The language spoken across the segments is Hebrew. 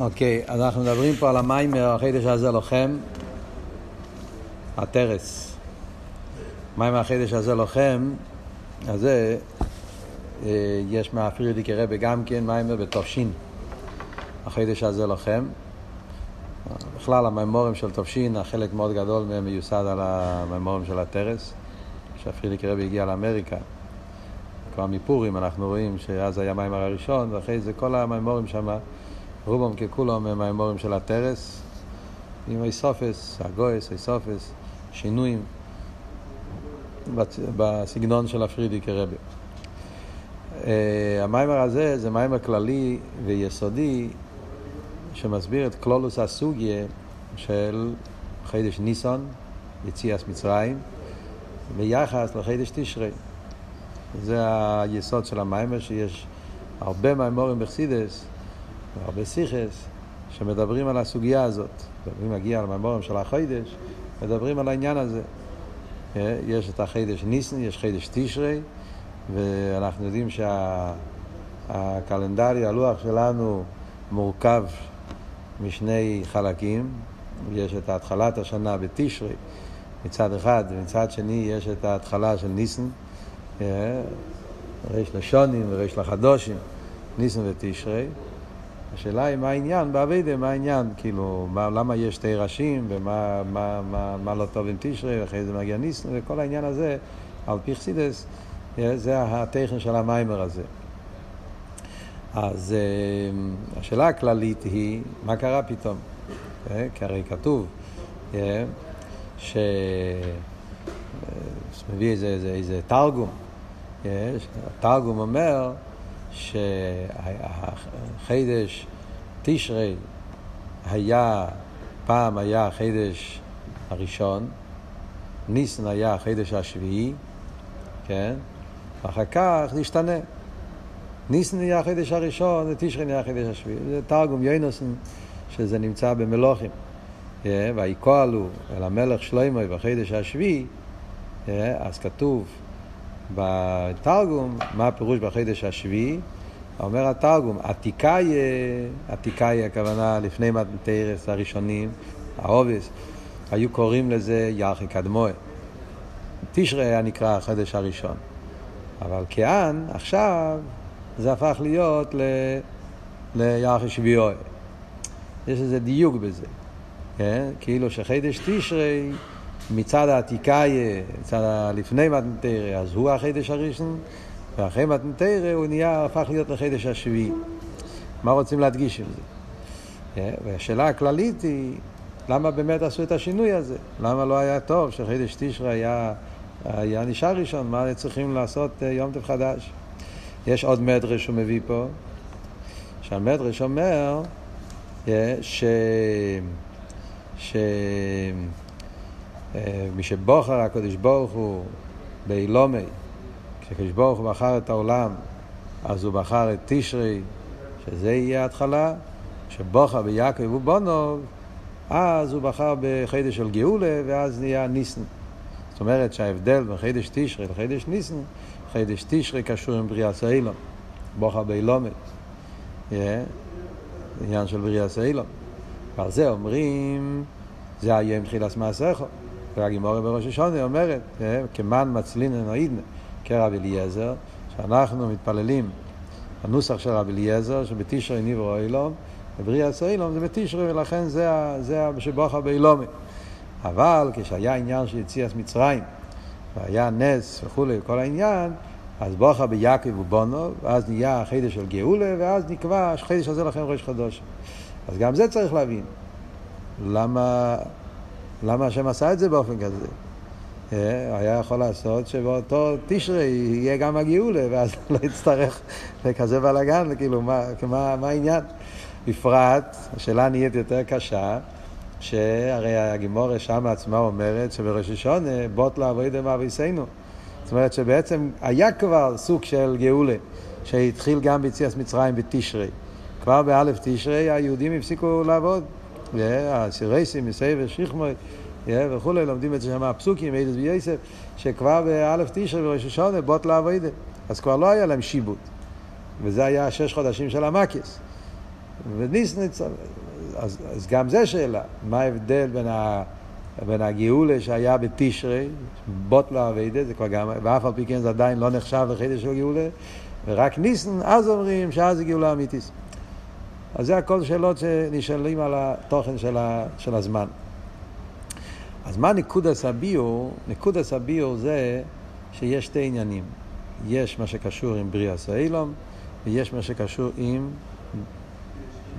אוקיי, אז אנחנו מדברים פה על המים מהחידש הזה לוחם, הטרס. מים מהחידש הזה לוחם, אז זה, אה, יש מהפרידיקי רבי גם כן מים בתופשין. החידש הזה לוחם. בכלל המימורים של תופשין, החלק מאוד גדול מהם מיוסד על המימורים של הטרס. כשהפרידיקי רבי הגיע לאמריקה, כבר מפורים אנחנו רואים שאז היה מים הראשון, ואחרי זה כל המימורים שם רובם ככולם הם האמורים של הטרס, עם איסופס, הגויס, איסופס, שינויים בסגנון של הפרידיק רבי. אה, המיימר הזה זה מיימר כללי ויסודי שמסביר את קלולוס הסוגיה של חידש ניסון, יציאס מצרים, ביחס לחידש תשרי. זה היסוד של המיימר שיש הרבה מיימורים בחסידס והרבה סיכס שמדברים על הסוגיה הזאת. אם מגיע לממורים של החיידש, מדברים על העניין הזה. אה, יש את החידש ניסן, יש חידש תשרי, ואנחנו יודעים שהקלנדרי, שה... הלוח שלנו מורכב משני חלקים. יש את התחלת השנה בתשרי מצד אחד, ומצד שני יש את ההתחלה של ניסן, אה, ריש לשונים וריש לחדושים, ניסן ותשרי. השאלה היא מה העניין באביידה, מה העניין, כאילו, מה, למה יש שתי ראשים, ומה מה, מה, מה לא טוב עם תשרי, ואחרי זה מגיע ניסן, וכל העניין הזה, על פי חסידס, אה, זה הטכן של המיימר הזה. אז אה, השאלה הכללית היא, מה קרה פתאום? אה, כי הרי כתוב ש... מביא איזה, איזה, איזה תרגום, התרגום אומר שהחידש תשרי היה, פעם היה החידש הראשון, ניסן היה החידש השביעי, כן? ואחר כך זה השתנה. ניסן נהיה החידש הראשון ותשרי נהיה החידש השביעי. זה תרגום יוינוסן, שזה נמצא במלוכים. ויקועלו אל המלך שלמה בחידש השביעי, אז כתוב בתרגום, מה הפירוש בחידש השביעי? אומר התרגום, עתיקאי, עתיקאי הכוונה לפני מתנתרס הראשונים, העובס, היו קוראים לזה ירחי קדמוי. תשרי היה נקרא החדש הראשון. אבל כהן, עכשיו, זה הפך להיות ל... לירחי שביעוי. יש איזה דיוק בזה. כן? כאילו שחידש תשרי מצד העתיקאי, מצד הלפני מתנתרא, אז הוא החידש הראשון, ואחרי מתנתרא הוא נהיה, הפך להיות לחידש השביעי. מה רוצים להדגיש עם זה? אה, והשאלה הכללית היא, למה באמת עשו את השינוי הזה? למה לא היה טוב שחידש תשרי היה, היה נשאר ראשון? מה צריכים לעשות אה, יום טוב חדש? יש עוד מדרש שהוא מביא פה, שהמדרש אומר אה, ש... ש... מי שבוחר הקדוש ברוך הוא באילומי, כשקדוש ברוך הוא בחר את העולם, אז הוא בחר את תשרי, שזה יהיה ההתחלה, כשבוחר ביעקב ובונוב, אז הוא בחר בחידש של גאולה, ואז נהיה ניסן. זאת אומרת שההבדל בין חידש תשרי לחידש ניסן, חידש תשרי קשור עם בריאה סאילום, בוחר באילומת. עניין של בריאה סאילום. ועל זה אומרים, זה היום תחילת מעשיכו. והגימורה בראש השונה אומרת, אה, כמן מצלינן או עידנה, כרב אליעזר, שאנחנו מתפללים, הנוסח של רב אליעזר, שבתשרי ניברו אילום, ובריאה אילום זה בתשרי, ולכן זה, שבוכה באילומי. אבל כשהיה עניין של יציאת מצרים, והיה נס וכולי, כל העניין, אז בוכה ביעקב ובונו, ואז נהיה החידש של גאולה, ואז נקבע שהחידש הזה לכם ראש חדוש. אז גם זה צריך להבין. למה למה השם עשה את זה באופן כזה? אה, היה יכול לעשות שבאותו תשרי יהיה גם הגאולה, ואז לא יצטרך לכזה בלאגן, כאילו, מה, מה, מה העניין? בפרט, השאלה נהיית יותר קשה, שהרי הגימורה שם עצמה אומרת שבראש השונה בוט לעבוד עם אביסנו. זאת אומרת שבעצם היה כבר סוג של גאולה, שהתחיל גם ביציאת מצרים בתשרי. כבר באלף תשרי היהודים הפסיקו לעבוד. הסירייסים, מסייבר, שכמוי וכולי, לומדים את זה שם הפסוקים, אידס וייסף, שכבר באלף תשרי בראש השונה בוט לעבודה. אז כבר לא היה להם שיבוט. וזה היה שש חודשים של המקיס. וניסן, אז, אז גם זה שאלה, מה ההבדל בין, ה, בין הגאולה שהיה בתשרי, בוטלה אביידה, זה כבר גם, ואף על פי כן זה עדיין לא נחשב לחידש של גאולה, ורק ניסן, אז אומרים שאז זה גאולה אמיתית. אז זה הכל שאלות שנשאלים על התוכן של, ה, של הזמן. אז מה נקודס הביור? נקודס הביור זה שיש שתי עניינים. יש מה שקשור עם בריאס האילום, ויש מה שקשור עם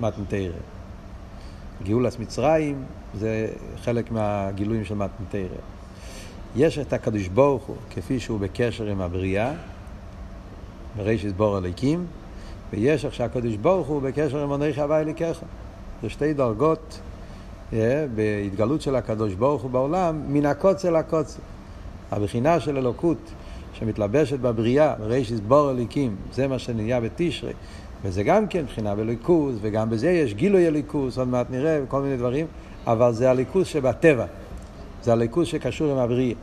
מתנתרא. גאולס מצרים זה חלק מהגילויים של מתנתרא. יש את הקדוש ברוך הוא כפי שהוא בקשר עם הבריאה, בריש בור הליקים, ויש איך שהקדוש ברוך הוא בקשר עם עונך הווי אליקיך. זה שתי דרגות yeah, אה, בהתגלות של הקדוש ברוך הוא בעולם, מן הקוצר לקוצר. הבחינה של אלוקות שמתלבשת בבריאה, בריש בור הליקים, זה מה שנהיה בתשרי. וזה גם כן בחינה בליכוז, וגם בזה יש גילוי הליכוז, עוד מעט נראה, וכל מיני דברים, אבל זה הליכוז שבטבע. זה הליכוז שקשור עם הבריאה.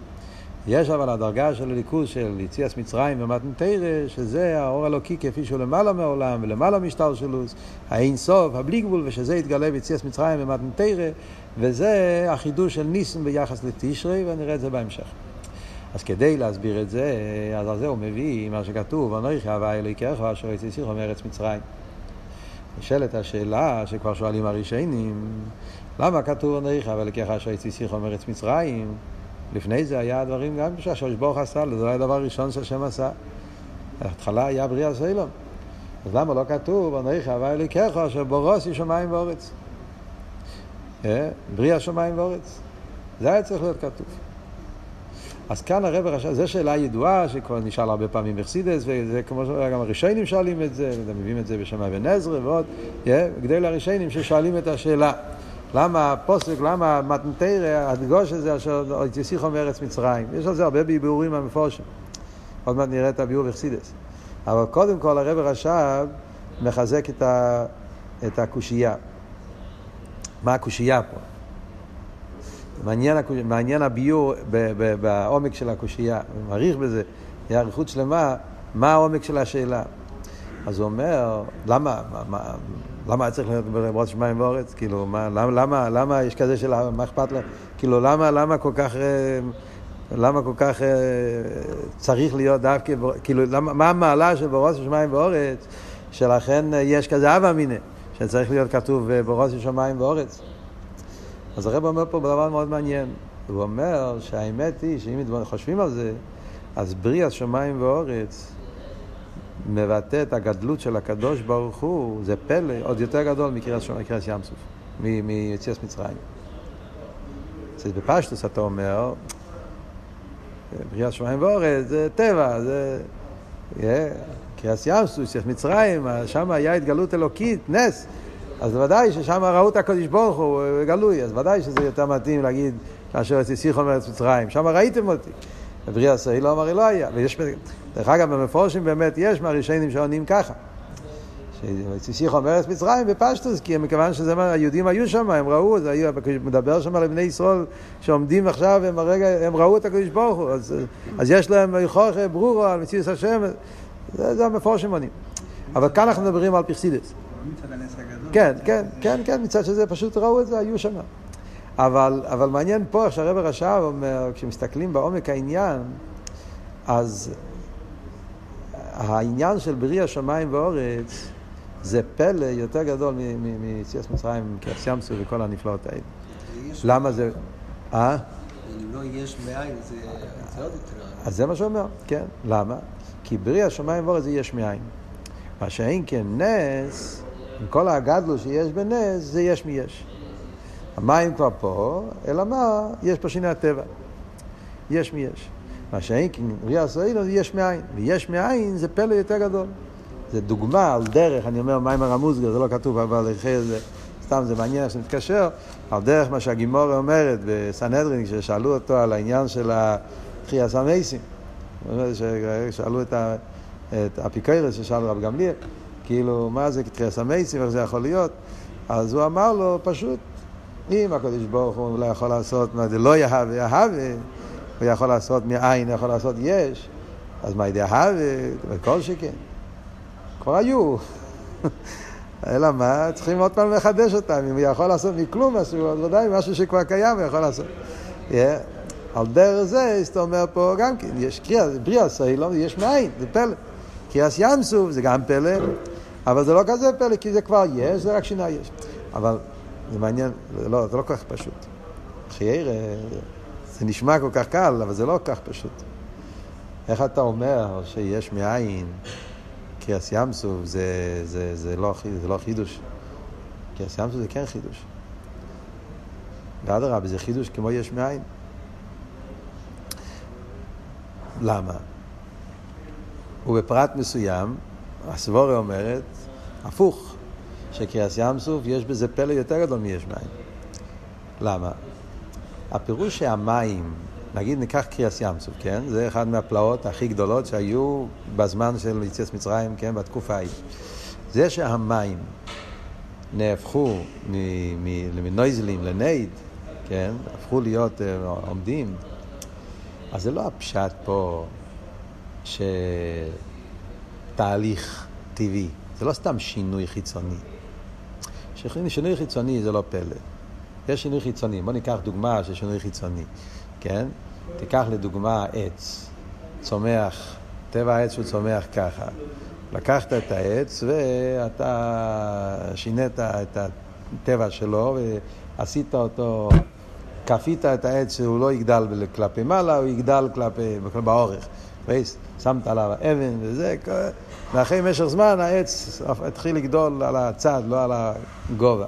יש אבל הדרגה של הליכוז של יציאס מצרים ומתנתרא, שזה האור אלוקי כפי שהוא למעלה מהעולם ולמעלה משטר שלוס, האין סוף, הבלי גבול, ושזה יתגלה ביציאס מצרים ומתנתרא, וזה החידוש של ניסן ביחס לתשרי, ונראה את זה בהמשך. אז כדי להסביר את זה, אז על זה הוא מביא מה שכתוב, אנוכי הווה אלוהיכך אשר יציסיכו מארץ מצרים. נשאלת השאלה שכבר שואלים הראשונים, למה כתוב אנוכי הווה אלוהיכך אשר יציסיכו מארץ מצרים? לפני זה היה דברים גם שהשורש ברוך עשה, זה לא היה הדבר הראשון שהשם עשה. בהתחלה היה בריאה סיילום. אז למה לא כתוב, אנוכי הווה אלוהיכך אשר בורוסי שמיים ואורץ? אה? בריאה שמיים ואורץ. זה היה צריך להיות כתוב. אז כאן הרב רש"ב, זו שאלה ידועה שכבר נשאל הרבה פעמים בחסידס, וזה כמו שגם הראשונים שואלים את זה, ומביאים את זה בשם אבן עזרא ועוד, yeah, גדול הראשונים ששואלים את השאלה. למה הפוסק, למה מתנתרא, הדגוש הזה אשר יסיחו מארץ מצרים. יש על זה הרבה ביבורים המפורשים. עוד מעט נראה את הביאור בחסידס. אבל קודם כל הרב רש"ב מחזק את, ה, את הקושייה. מה הקושייה פה? מעניין, מעניין הביור בעומק של הקושייה, הוא מעריך בזה, אריכות שלמה, מה העומק של השאלה. אז הוא אומר, למה, מה, למה צריך להיות בראש שמיים ואורץ? כאילו, מה, למה, למה, למה יש כזה של מה אכפת לה? כאילו, למה, למה כל כך, אה, למה כל כך אה, צריך להיות דווקא, כאילו, למה, מה המעלה של בראש שמיים ואורץ, שלכן יש כזה אבא מיניה, שצריך להיות כתוב אה, בראש שמיים ואורץ? אז הרב אומר פה דבר מאוד מעניין. הוא אומר שהאמת היא שאם חושבים על זה, אז בריאת שמיים ואורץ מבטא את הגדלות של הקדוש ברוך הוא, זה פלא עוד יותר גדול מקריאת ים סוף, מיציאס מצרים. אז בפשטוס אתה אומר, בריאת שמיים ואורץ זה טבע, זה... קריאת ים סוף, יציאס מצרים, שם היה התגלות אלוקית, נס. אז ודאי ששם ראו את הקדוש ברוך הוא גלוי, אז ודאי שזה יותר מתאים להגיד כאשר אצלי סיכון מארץ מצרים, שם ראיתם אותי. בבריאה סהילו אמר לא היה, ויש, דרך אגב במפורשים באמת יש מהראשונים שעונים ככה. סיכון מארץ מצרים בפשטוס, כי מכיוון שזה מה, היהודים היו שם, הם ראו, זה היה, מדבר שם על בני ישראל שעומדים עכשיו, הם הרגע, הם ראו את הקדוש ברוך הוא, אז, אז יש להם הוכחה ברורו על מציאות השם, זה, זה המפורשים עונים. אבל כאן אנחנו מדברים על פרסידס. כן, כן, כן, כן, מצד שזה פשוט ראו את זה, היו שם. אבל, אבל מעניין פה, איך שהרבר רש"ב אומר, כשמסתכלים בעומק העניין, אז העניין של ברי השמיים ואורץ זה פלא יותר גדול מיציאס מצרים, קרס ימסו וכל הנפלאות האלה. למה זה... אה? אם לא יש מאין, זה עוד יותר... אז זה מה שהוא אומר, כן. למה? כי ברי השמיים ואורץ זה יש מאין. מה שאין כן נס, עם כל הגדלו שיש בנס, זה יש מי יש. המים כבר פה, אלא מה? יש פה שינוי הטבע. יש מי יש. מה שאין ריאה סוהינו זה יש מאין. ויש מאין זה פלא יותר גדול. זה דוגמה על דרך, אני אומר מים הרמוזגר, זה לא כתוב, אבל אחרי זה, סתם זה מעניין איך שמתקשר, על דרך מה שהגימורה אומרת בסנהדרין, כששאלו אותו על העניין של התחייה סמייסים. שאלו את, את אפיקרס ששאלו רב גמליאל. כאילו, מה זה כתחייה סמייסים, איך זה יכול להיות? אז הוא אמר לו, פשוט, אם הקדוש ברוך הוא לא יכול לעשות, מה זה לא יהווה, יהווה, הוא יכול לעשות מאין, יכול לעשות יש, אז מה יהווה, כל שכן. כבר היו. אלא מה? צריכים עוד פעם לחדש אותם. אם הוא יכול לעשות מכלום משהו, אז ודאי משהו שכבר קיים הוא יכול לעשות. Yeah. על דרך זה, זאת אומרת פה גם כן, יש קריאה, בריאה סיילום, יש מאין, זה פלא. קריאס ים סוף זה גם פלא, אבל זה לא כזה פלא, כי זה כבר יש, זה רק שינה יש. אבל זה מעניין, לא, זה לא כל כך פשוט. חייר, זה נשמע כל כך קל, אבל זה לא כל כך פשוט. איך אתה אומר שיש מאין קריאס ים סוף, זה, זה, זה, לא, זה לא חידוש. קריאס ים סוף זה כן חידוש. ואדרבה, זה חידוש כמו יש מאין. למה? ובפרט מסוים, הסבורה אומרת, הפוך, שקריאס ים סוף יש בזה פלא יותר גדול מיש מים. למה? הפירוש שהמים, נגיד ניקח קריאס ים סוף, כן? זה אחד מהפלאות הכי גדולות שהיו בזמן של יציאת מצרים, כן? בתקופה ההיא. זה שהמים נהפכו מנויזלים לנייד, כן? הפכו להיות אה, עומדים, אז זה לא הפשט פה שתהליך טבעי, זה לא סתם שינוי חיצוני. שינוי חיצוני זה לא פלא. יש שינוי חיצוני. בוא ניקח דוגמה של שינוי חיצוני, כן? תיקח לדוגמה עץ, צומח, טבע העץ שהוא צומח ככה. לקחת את העץ ואתה שינית את הטבע שלו ועשית אותו כפית את העץ שהוא לא יגדל כלפי מעלה, הוא יגדל כלפי, באורך. שמת עליו אבן וזה, ואחרי משך זמן העץ התחיל לגדול על הצד, לא על הגובה.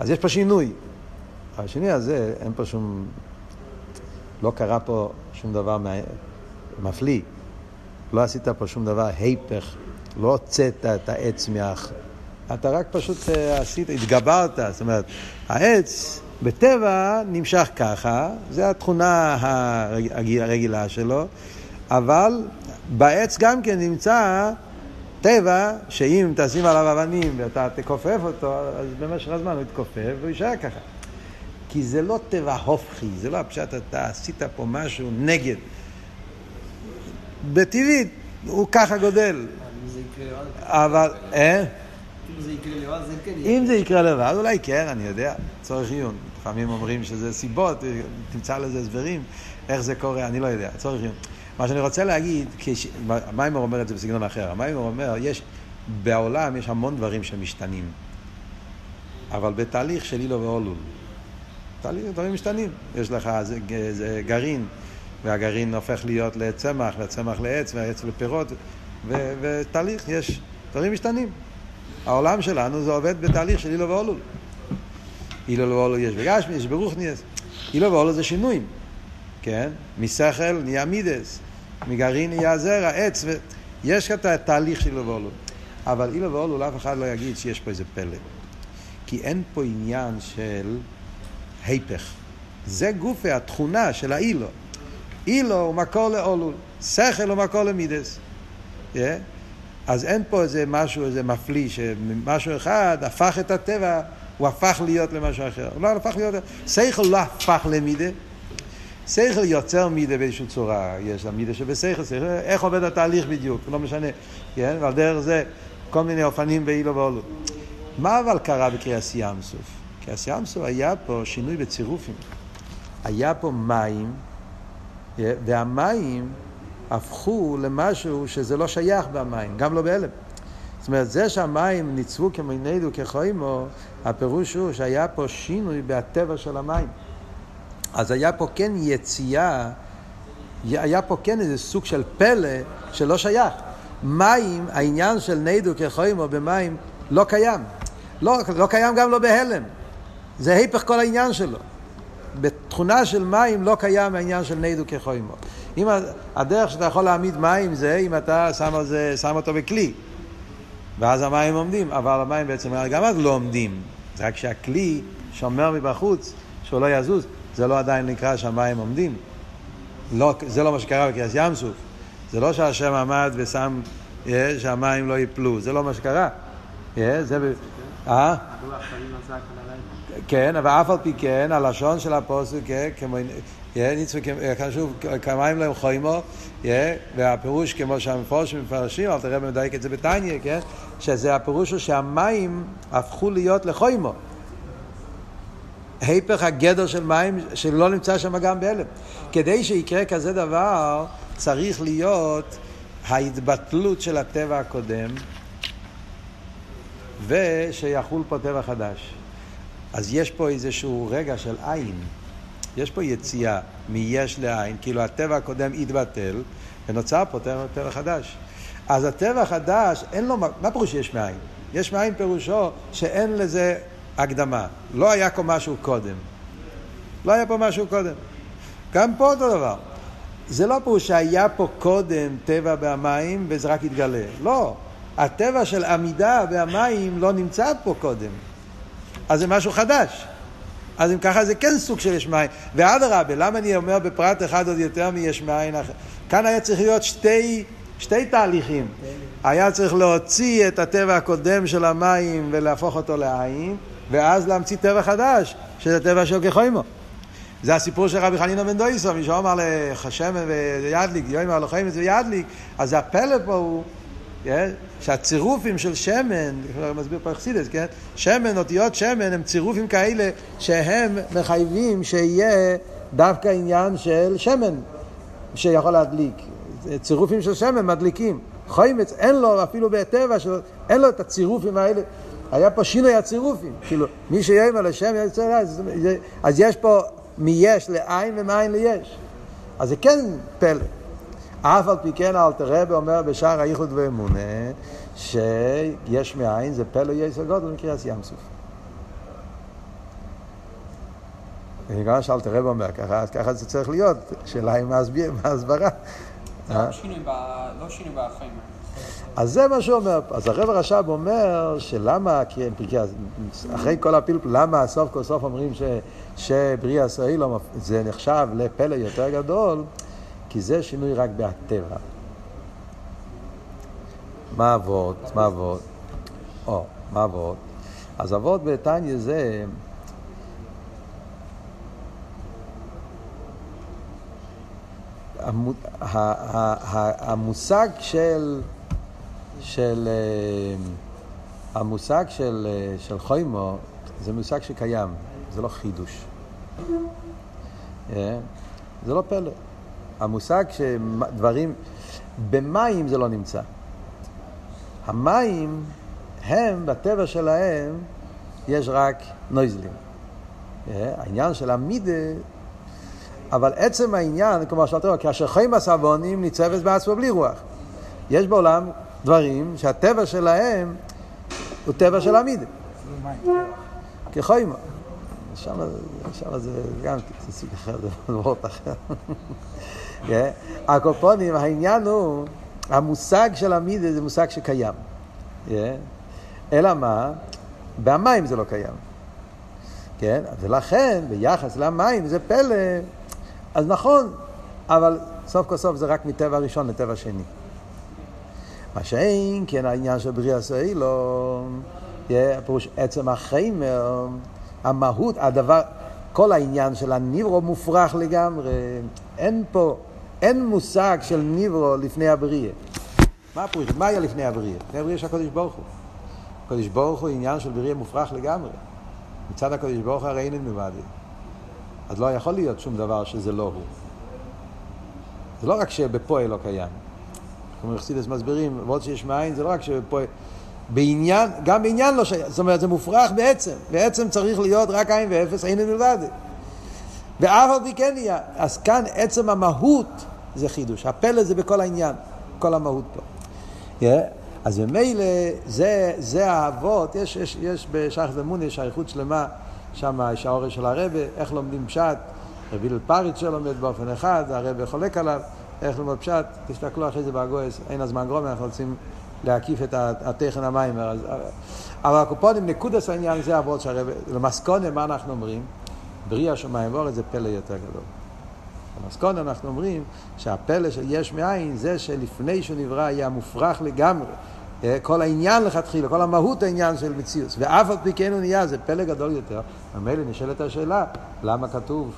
אז יש פה שינוי. השינוי הזה, אין פה שום... לא קרה פה שום דבר מפליא. לא עשית פה שום דבר היפך. לא הוצאת את העץ מהח... אתה רק פשוט אה, עשית, התגברת. זאת אומרת, העץ בטבע נמשך ככה, זו התכונה הרגילה שלו, אבל בעץ גם כן נמצא טבע שאם תשים עליו אבנים ואתה תכופף אותו, אז במשך הזמן הוא יתכופף והוא יישאר ככה. כי זה לא טבע הופכי, זה לא הפשט, אתה עשית פה משהו נגד. בטבעית הוא ככה גודל. אבל, אה? אם זה יקרה לבד, אולי כן, אני יודע, צורך עיון. לפעמים אומרים שזה סיבות, תמצא לזה הסברים, איך זה קורה, אני לא יודע, צורך עיון. מה שאני רוצה להגיד, כש... המיימר אומר את זה בסגנון אחר, המיימר אומר, יש, בעולם יש המון דברים שמשתנים, אבל בתהליך של אילו ואולול. תהליך, דברים משתנים. יש לך זה, זה גרעין, והגרעין הופך להיות לצמח, והצמח לעץ, והעץ לפירות, ו, ותהליך, יש דברים משתנים. העולם שלנו זה עובד בתהליך של אילו ואולול. אילו ואולול יש בגשמי, יש ברוכניאס. אילו ואולול זה שינויים, כן? משכל נהיה מידס, מגרעין נהיה זרע, עץ, ו... יש את התהליך של אילו. אבל אילו ואולול אף אחד לא יגיד שיש פה איזה פלא. כי אין פה עניין של היפך. זה גופה, התכונה של האילו. אילו הוא מקור לאולול, שכל הוא מקור למידס. Yeah? אז אין פה איזה משהו, איזה מפליא, שמשהו אחד הפך את הטבע, הוא הפך להיות למשהו אחר. הוא לא הפך להיות... שכל לא הפך למידה. שכל יוצר מידה באיזושהי צורה. יש לה מידה שבשכל, שכל, איך עובד התהליך בדיוק, לא משנה. כן? ועל דרך זה כל מיני אופנים באילו ואולו. מה אבל קרה בקריאס ים סוף? קריאס ים סוף היה פה שינוי בצירופים. היה פה מים, והמים הפכו למשהו שזה לא שייך במים, גם לא בהלם. זאת אומרת, זה שהמים ניצבו כמינידו כחוימו, הפירוש הוא שהיה פה שינוי בטבע של המים. אז היה פה כן יציאה, היה פה כן איזה סוג של פלא שלא שייך. מים, העניין של נידו כחוימו במים לא קיים. לא, לא קיים גם לא בהלם. זה היפך כל העניין שלו. בתכונה של מים לא קיים העניין של נידו כחוימו. אם הדרך שאתה יכול להעמיד מים זה אם אתה שם, זה, שם אותו בכלי. ואז המים עומדים, אבל המים בעצם גם אז לא עומדים. זה רק שהכלי שומר מבחוץ, שהוא לא יזוז, זה לא עדיין נקרא שהמים עומדים. לא, זה לא מה שקרה בקריאס ים סוף. זה לא שהשם עמד ושם yeah, שהמים לא ייפלו, זה לא מה שקרה. Yeah, זה ב... אה? כן, אבל אף על פי כן, הלשון של הפוסק, כן, כמו, ניצחו כחשוב כמים להם חוימו, והפירוש כמו שהמפורשים מפרשים, אל תראה מדייק את זה בתניא, כן? שזה הפירוש הוא שהמים הפכו להיות לחוימו. היפך הגדר של מים שלא נמצא שם גם בהלם. כדי שיקרה כזה דבר, צריך להיות ההתבטלות של הטבע הקודם, ושיחול פה טבע חדש. אז יש פה איזשהו רגע של עין. יש פה יציאה מיש לעין, כאילו הטבע הקודם התבטל, ונוצר פה טבע, טבע חדש. אז הטבע החדש, אין לו, מה פירוש יש מאין? יש מאין פירושו שאין לזה הקדמה. לא היה פה משהו קודם. לא היה פה משהו קודם. גם פה אותו דבר. זה לא פירוש שהיה פה קודם טבע במים וזה רק התגלה. לא. הטבע של עמידה והמים לא נמצא פה קודם. אז זה משהו חדש. אז אם ככה זה כן סוג של יש מים. ואדרבה, למה אני אומר בפרט אחד עוד יותר מיש מים? כאן היה צריך להיות שתי, שתי תהליכים. היה צריך להוציא את הטבע הקודם של המים ולהפוך אותו לעין, ואז להמציא טבע חדש, שזה טבע של כחוימו. זה הסיפור של רבי חנינא בן דויסו, מי שאומר לחשמן וידליק, יאמר זה וידליק, אז הפלא פה הוא כן? שהצירופים של שמן, אני מסביר פה אכסידס, כן? שמן, אותיות שמן, הם צירופים כאלה שהם מחייבים שיהיה דווקא עניין של שמן שיכול להדליק. צירופים של שמן מדליקים. חוימץ, אין לו אפילו בטבע, אין לו את הצירופים האלה. היה פה שינוי הצירופים. כאילו, מי שיאמר לשם, אז יש פה מיש לעין ומעין ליש. אז זה כן פלא. אף על פי כן אלתר רבי אומר בשער האיחוד ואמונה שיש מאין זה פלא יסר גודל מקריאס ים סוף. בגלל שאלתר רבי אומר ככה, אז ככה זה צריך להיות, שאלה היא מה הסברה. לא שינוי בחיים. אז זה מה שהוא אומר. אז הרב הרש"ב אומר שלמה, אחרי כל הפלפל, למה סוף כל סוף אומרים שבריאה סוהילום זה נחשב לפלא יותר גדול? כי זה שינוי רק בהטבע. מה אבות? מה אבות? או, מה אבות? אז אבות בתניא זה... המושג של, של, אה, המושג של, אה, של חוימו זה מושג שקיים, זה לא חידוש. אה? זה לא פלא. המושג שדברים, במים זה לא נמצא. המים הם, בטבע שלהם, יש רק נויזלים. העניין של המידה, אבל עצם העניין, כמו שאתה אומר, כאשר חיים הסבונים ניצבת בעצמו בלי רוח. יש בעולם דברים שהטבע שלהם הוא טבע של המידה. כחוימה. שם זה גם סוג אחר, זה דבר אחר. הקופונים, העניין הוא, המושג של המידה זה מושג שקיים. אלא מה? במים זה לא קיים. כן? ולכן, ביחס למים זה פלא, אז נכון, אבל סוף כל סוף זה רק מטבע ראשון לטבע שני. מה שאין, כן העניין של בריאה סוהילו, פירוש עצם החיימר, המהות, הדבר, כל העניין של הניברו מופרך לגמרי, אין פה אין מושג של ניברו לפני הבריאה. מה הפירוש? מה היה לפני הבריאה? לפני הבריאה של הקודש ברוך הוא. הקודש ברוך הוא עניין של בריאה מופרך לגמרי. מצד הקודש ברוך הוא הרי אין מלבד. אז לא יכול להיות שום דבר שזה לא הוא. זה לא רק שבפועל לא קיים. כמו חסידס מסבירים, ועוד שיש מאין, זה לא רק שבפועל... בעניין, גם בעניין לא שייך, זאת אומרת זה מופרך בעצם, בעצם צריך להיות רק עין ואפס, אין מלבד. ואף על פי כן נהיה, אז כאן עצם המהות זה חידוש. הפלא זה בכל העניין, כל המהות פה. Yeah. אז ממילא זה, זה האבות, יש, יש, יש בשייך ומון, יש אריכות שלמה, שם יש האורש של הרבה, איך לומדים פשט, רבי פריץ שלומד באופן אחד, הרבה חולק עליו, איך ללמוד פשט, תסתכלו אחרי זה באגויס, אין הזמן גרום, אנחנו רוצים להקיף את התכן המים. אבל הקופונים, נקודס העניין זה אבות שהרבה, למסקונה, מה אנחנו אומרים? בריאה שמיים ואורץ זה פלא יותר גדול. במסכון אנחנו אומרים שהפלא של יש מאין זה שלפני שהוא נברא היה מופרך לגמרי. אה, כל העניין לכתחילה, כל המהות העניין של מציאות. ואף על פי כן הוא נהיה, זה פלא גדול יותר. ממילא נשאלת השאלה, למה כתוב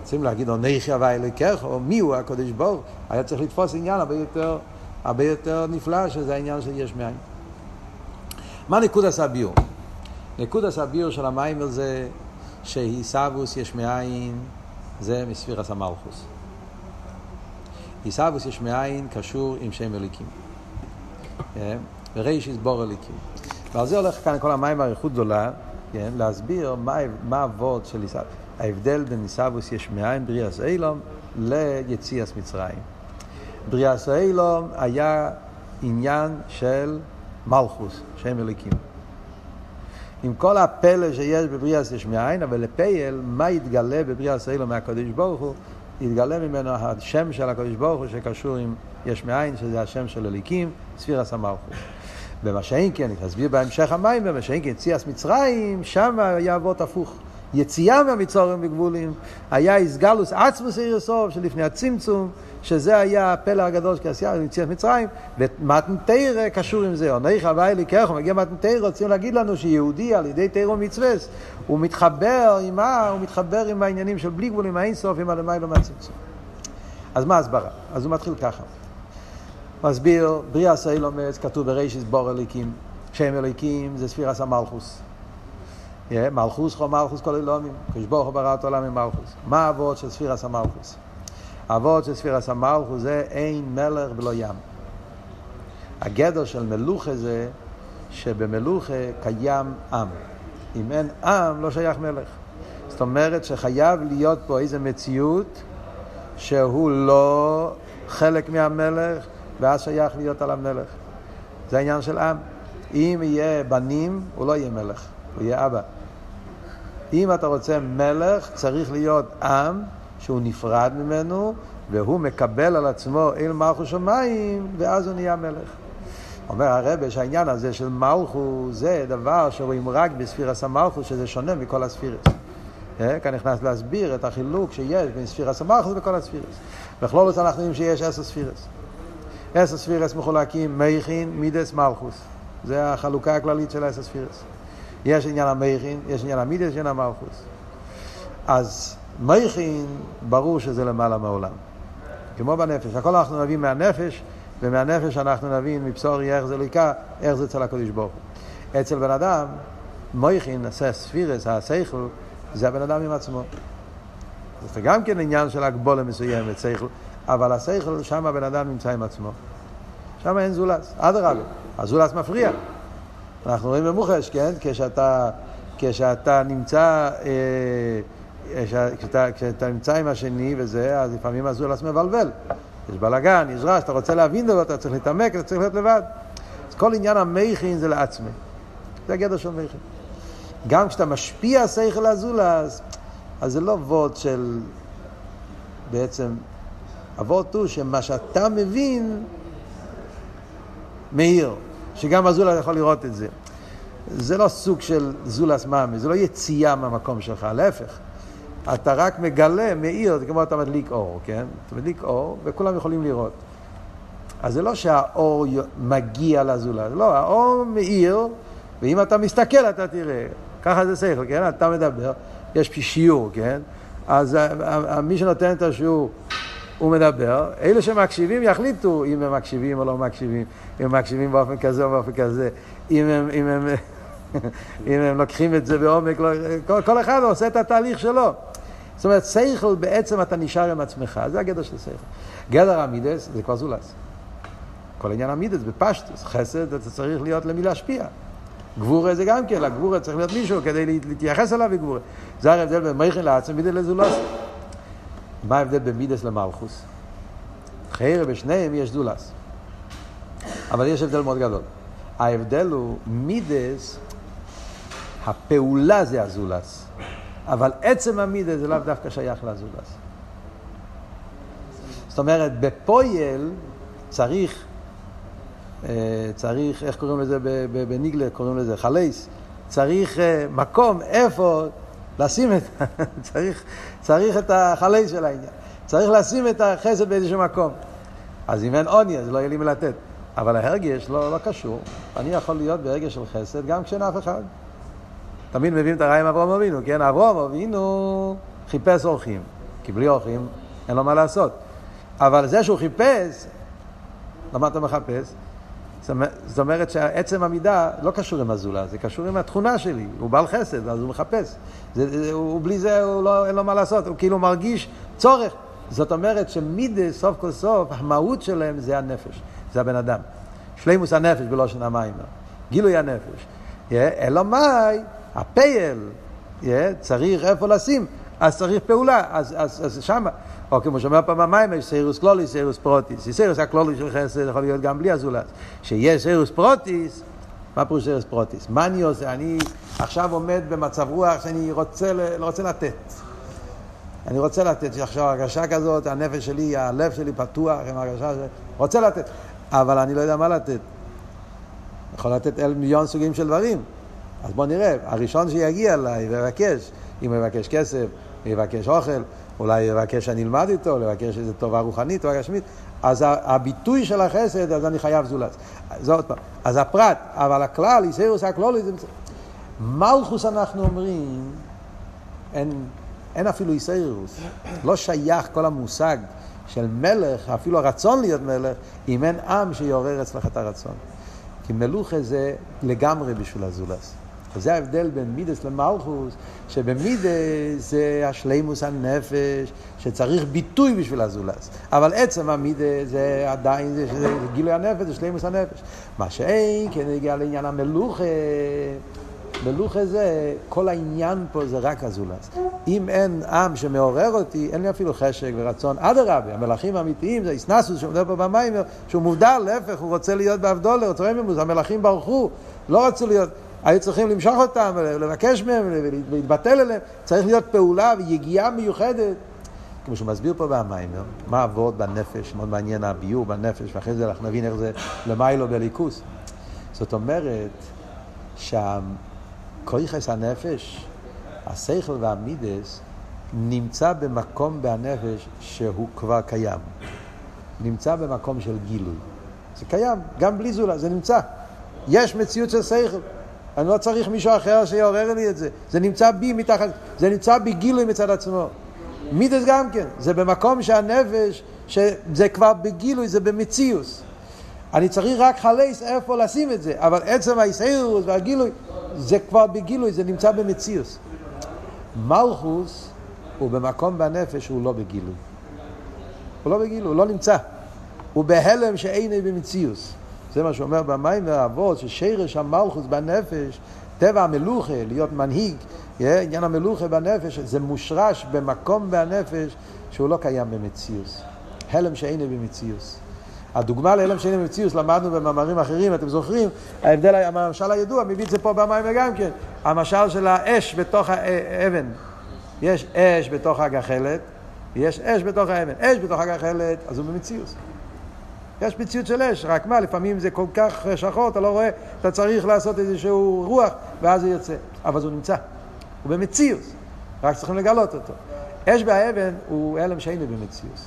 רוצים להגיד עונכי הווה אלוהיכך, או מי הוא הקדוש ברוך, היה צריך לתפוס עניין הרבה יותר, הרבה יותר נפלא, שזה העניין של יש מאין. מה נקודס הביור? נקודס הביור של המים זה שעיסאוווס יש מאין זה מספירס המלכוס. עיסאוווס יש מאין קשור עם שם אליקים. כן? וריש יסבור אליקים. ועל זה הולך כאן כל המים באריכות גדולה, כן? להסביר מה, הוורד של עיסאוווס. ההבדל בין עיסאוווס יש מאין בריאס אילום ליציאס מצרים. בריאס אילום היה עניין של מלכוס, שם אליקים. עם כל הפלא שיש בבריאס יש מאין, אבל לפייל, מה יתגלה בבריאס אילום מהקדוש ברוך הוא? יתגלה ממנו השם של הקדוש ברוך הוא שקשור עם יש מאין, שזה השם של אליקים, ספירס המלכות. במה שאין כן, נסביר בהמשך המים, במה שאין כן, ציאס מצרים, שם היה אבות הפוך. יציאה מהמצורים בגבולים, היה איסגלוס עצמוס עיר סוף שלפני הצמצום, שזה היה הפלא הגדול של כעשייה יציאת מצרים, ומתנתרא קשור עם זה, עונך הווי לקרח, מגיע מתנתרא, רוצים להגיד לנו שיהודי על ידי תירו מצווה, הוא מתחבר עם מה? הוא מתחבר עם העניינים של בלי גבול, עם האינסוף, עם הלמיילו מהצמצום. אז מה ההסברה? אז הוא מתחיל ככה. מסביר, בריאה סיילומס, כתוב ברישיס בור אליקים, שם אליקים זה ספירס המלכוס. מלכוס חו מלכוס כל אילומים, כשבור חו בראת עולם עם מלכוס. מה האבות של ספירס המלכוס? האבות של ספירס המלכוס זה אין מלך ולא ים. הגדר של מלוכה זה שבמלוכה קיים עם. אם אין עם, לא שייך מלך. זאת אומרת שחייב להיות פה איזו מציאות שהוא לא חלק מהמלך, ואז שייך להיות על המלך. זה העניין של עם. אם יהיה בנים, הוא לא יהיה מלך, הוא יהיה אבא. אם אתה רוצה מלך, צריך להיות עם שהוא נפרד ממנו, והוא מקבל על עצמו אל מלכו שמיים, ואז הוא נהיה מלך. אומר הרבה שהעניין הזה של מלכו זה דבר שרואים רק בספירס המלכו, שזה שונה מכל הספירס. אה, כאן נכנס להסביר את החילוק שיש בין ספירס המלכו וכל הספירס. בכלולוס אנחנו יודעים שיש עשר ספירס. עשר ספירס מחולקים מייכין, מידס, מלכוס. זה החלוקה הכללית של עשר ספירס. יש עניין המייכין, יש עניין המידס, יש עניין המלכוס. אז מייכין, ברור שזה למעלה מעולם. כמו בנפש. הכל אנחנו נבין מהנפש, ומהנפש אנחנו נבין מבשורי איך זה ליקה, איך זה אצל הקדוש ברוך הוא. אצל בן אדם, מויכין, ספירס, השכל, זה הבן אדם עם עצמו. זה גם כן עניין של הגבולה מסוימת, שכל, אבל השכל, שם הבן אדם נמצא עם עצמו. שם אין זולס, אדרבה, הזולס מפריע. אנחנו רואים במוחש, כן? כשאתה, כשאתה נמצא, אה, כשאתה, כשאתה נמצא עם השני וזה, אז לפעמים הזולס מבלבל. יש בלאגן, יש רעש, אתה רוצה להבין דבר, אתה צריך להתעמק, אתה צריך להיות לבד. אז כל עניין המכין זה לעצמי. זה הגדר של מכין. גם כשאתה משפיע שכל הזולס, אז זה לא וורד של בעצם, הוורד הוא שמה שאתה מבין מאיר, שגם הזולס יכול לראות את זה. זה לא סוג של זולס מאמי, זה לא יציאה מהמקום שלך, להפך. אתה רק מגלה, מאיר, זה כמו אתה מדליק אור, כן? אתה מדליק אור וכולם יכולים לראות. אז זה לא שהאור מגיע לזולת, לא, האור מאיר, ואם אתה מסתכל אתה תראה. ככה זה שכל, כן? אתה מדבר, יש שיעור, כן? אז מי שנותן את השיעור, הוא מדבר, אלה שמקשיבים יחליטו אם הם מקשיבים או לא מקשיבים, אם הם מקשיבים באופן כזה או באופן כזה, אם הם, אם הם, אם הם לוקחים את זה בעומק, לא, כל, כל אחד עושה את התהליך שלו. זאת אומרת, שכל בעצם אתה נשאר עם עצמך, זה הגדר של שכל. גדר המידס זה כבר זולס. כל עניין המידס בפשטוס, חסד אתה צריך להיות למי להשפיע. גבורה זה גם כן, לגבורה צריך להיות מישהו כדי להתייחס אליו בגבורה. זה ההבדל בין מייכן לעצם מידס לזולס. מה ההבדל בין מידס למלכוס? חיירה בשניהם יש זולס. אבל יש הבדל מאוד גדול. ההבדל הוא מידס, הפעולה זה הזולס. אבל עצם המידה זה לאו דווקא שייך לזולס. זאת אומרת, בפויל צריך, אה, צריך, איך קוראים לזה בניגלה, קוראים לזה חלייס, צריך אה, מקום, איפה לשים את, צריך, צריך את החלייס של העניין. צריך לשים את החסד באיזשהו מקום. אז אם אין עוני, אז לא יהיה לי מלתת. אבל ההרגש לא, לא קשור. אני יכול להיות בהרגש של חסד גם כשאין אף אחד. תמיד מביאים את הרעי עם אברום אבינו, כן? אברום אבינו חיפש אורחים, כי בלי אורחים אין לו מה לעשות. אבל זה שהוא חיפש, למה אתה מחפש? זאת אומרת- שעצם המידה לא קשור עם הזולת, זה קשור עם התכונה שלי. הוא בעל חסד, אז הוא מחפש. זה, זה, הוא, בלי זה הוא לא, אין לו מה לעשות, הוא כאילו מרגיש צורך. זאת אומרת שמידה, סוף כל סוף, המהות שלהם זה הנפש, זה הבן אדם. שלימוס הנפש בלושן המים, גילוי הנפש. אלא מאי, הפייל, צריך איפה לשים, אז צריך פעולה, אז, אז, אז שמה. או כמו שאומר פעם המים, יש סיירוס קלוליס, סיירוס פרוטיס. סיירוס הקלוליס של חסד יכול להיות גם בלי הזולת. שיש סיירוס פרוטיס, מה פירוש סיירוס פרוטיס? מה אני עושה? אני עכשיו עומד במצב רוח שאני רוצה, לא רוצה לתת. אני רוצה לתת, יש עכשיו הרגשה כזאת, הנפש שלי, הלב שלי פתוח עם הרגשה ש... רוצה לתת, אבל אני לא יודע מה לתת. יכול לתת אל מיליון סוגים של דברים. אז בוא נראה, הראשון שיגיע אליי ויבקש, אם הוא יבקש כסף, הוא יבקש אוכל, אולי יבקש שאני אלמד איתו, או יבקש איזו טובה רוחנית או גשמית, אז הביטוי של החסד, אז אני חייב זולת. זה עוד פעם. אז הפרט, אבל הכלל, איסאירוס הכלולי, זה... מלכוס אנחנו אומרים, אין, אין אפילו איסאירוס. לא שייך כל המושג של מלך, אפילו הרצון להיות מלך, אם אין עם שיעורר אצלך את הרצון. כי מלוכה זה לגמרי בשביל הזולס. וזה ההבדל בין מידס למלכוס, שבמידס זה השלימוס הנפש, שצריך ביטוי בשביל הזולס. אבל עצם המידס זה עדיין, זה, זה, זה גילוי הנפש, זה שלימוס הנפש. מה שאין, כן הגיע לעניין המלוכה, מלוכה זה, כל העניין פה זה רק הזולס. אם אין עם שמעורר אותי, אין לי אפילו חשק ורצון. אדרבה, המלכים האמיתיים זה איסנסוס שמדבר פה במים, שהוא מובדל, להפך, הוא רוצה להיות באבדולר, טרמימוס, המלכים ברחו, לא רצו להיות, היו צריכים למשוך אותם, לבקש מהם, להתבטל אליהם, צריך להיות פעולה ויגיעה מיוחדת. כמו שהוא מסביר פה במיימר, מה עבוד בנפש, מאוד מעניין הביור בנפש, ואחרי זה אנחנו נבין איך זה למיילו בליכוס. זאת אומרת, שהכויכס הנפש, השכל והמידס, נמצא במקום בנפש שהוא כבר קיים. נמצא במקום של גילוי. זה קיים, גם בלי זולה, זה נמצא. יש מציאות של שכל. אני לא צריך מישהו אחר שיעורר לי את זה. זה נמצא בי מתחת, זה נמצא בגילוי מצד עצמו. מידס גם כן, זה במקום שהנפש, שזה כבר בגילוי, זה במציאוס. אני צריך רק חלייס איפה לשים את זה, אבל עצם האיסאירוס והגילוי, זה כבר בגילוי, זה נמצא במציאוס. מלכוס הוא במקום בנפש שהוא לא בגילוי. הוא לא בגילוי, הוא לא נמצא. הוא בהלם שאינו במציאוס. זה מה שאומר במים והאבות, ששרש המלכוס בנפש, טבע המלוכה, להיות מנהיג, עניין המלוכה בנפש, זה מושרש במקום בנפש שהוא לא קיים במציאוס. הלם שאינו במציאוס. הדוגמה להלם שאינו במציאוס למדנו במאמרים אחרים, אתם זוכרים? ההבדל, המשל הידוע, מביא את זה פה במים וגם כן. המשל של האש בתוך האבן. יש אש בתוך הגחלת, ויש אש בתוך האבן. אש בתוך הגחלת, אז הוא במציאוס. יש מציאות של אש, רק מה, לפעמים זה כל כך שחור, אתה לא רואה, אתה צריך לעשות איזשהו רוח, ואז זה יוצא. אבל הוא נמצא, הוא במציאות, רק צריכים לגלות אותו. אש באבן הוא הלם שאינו במציאות.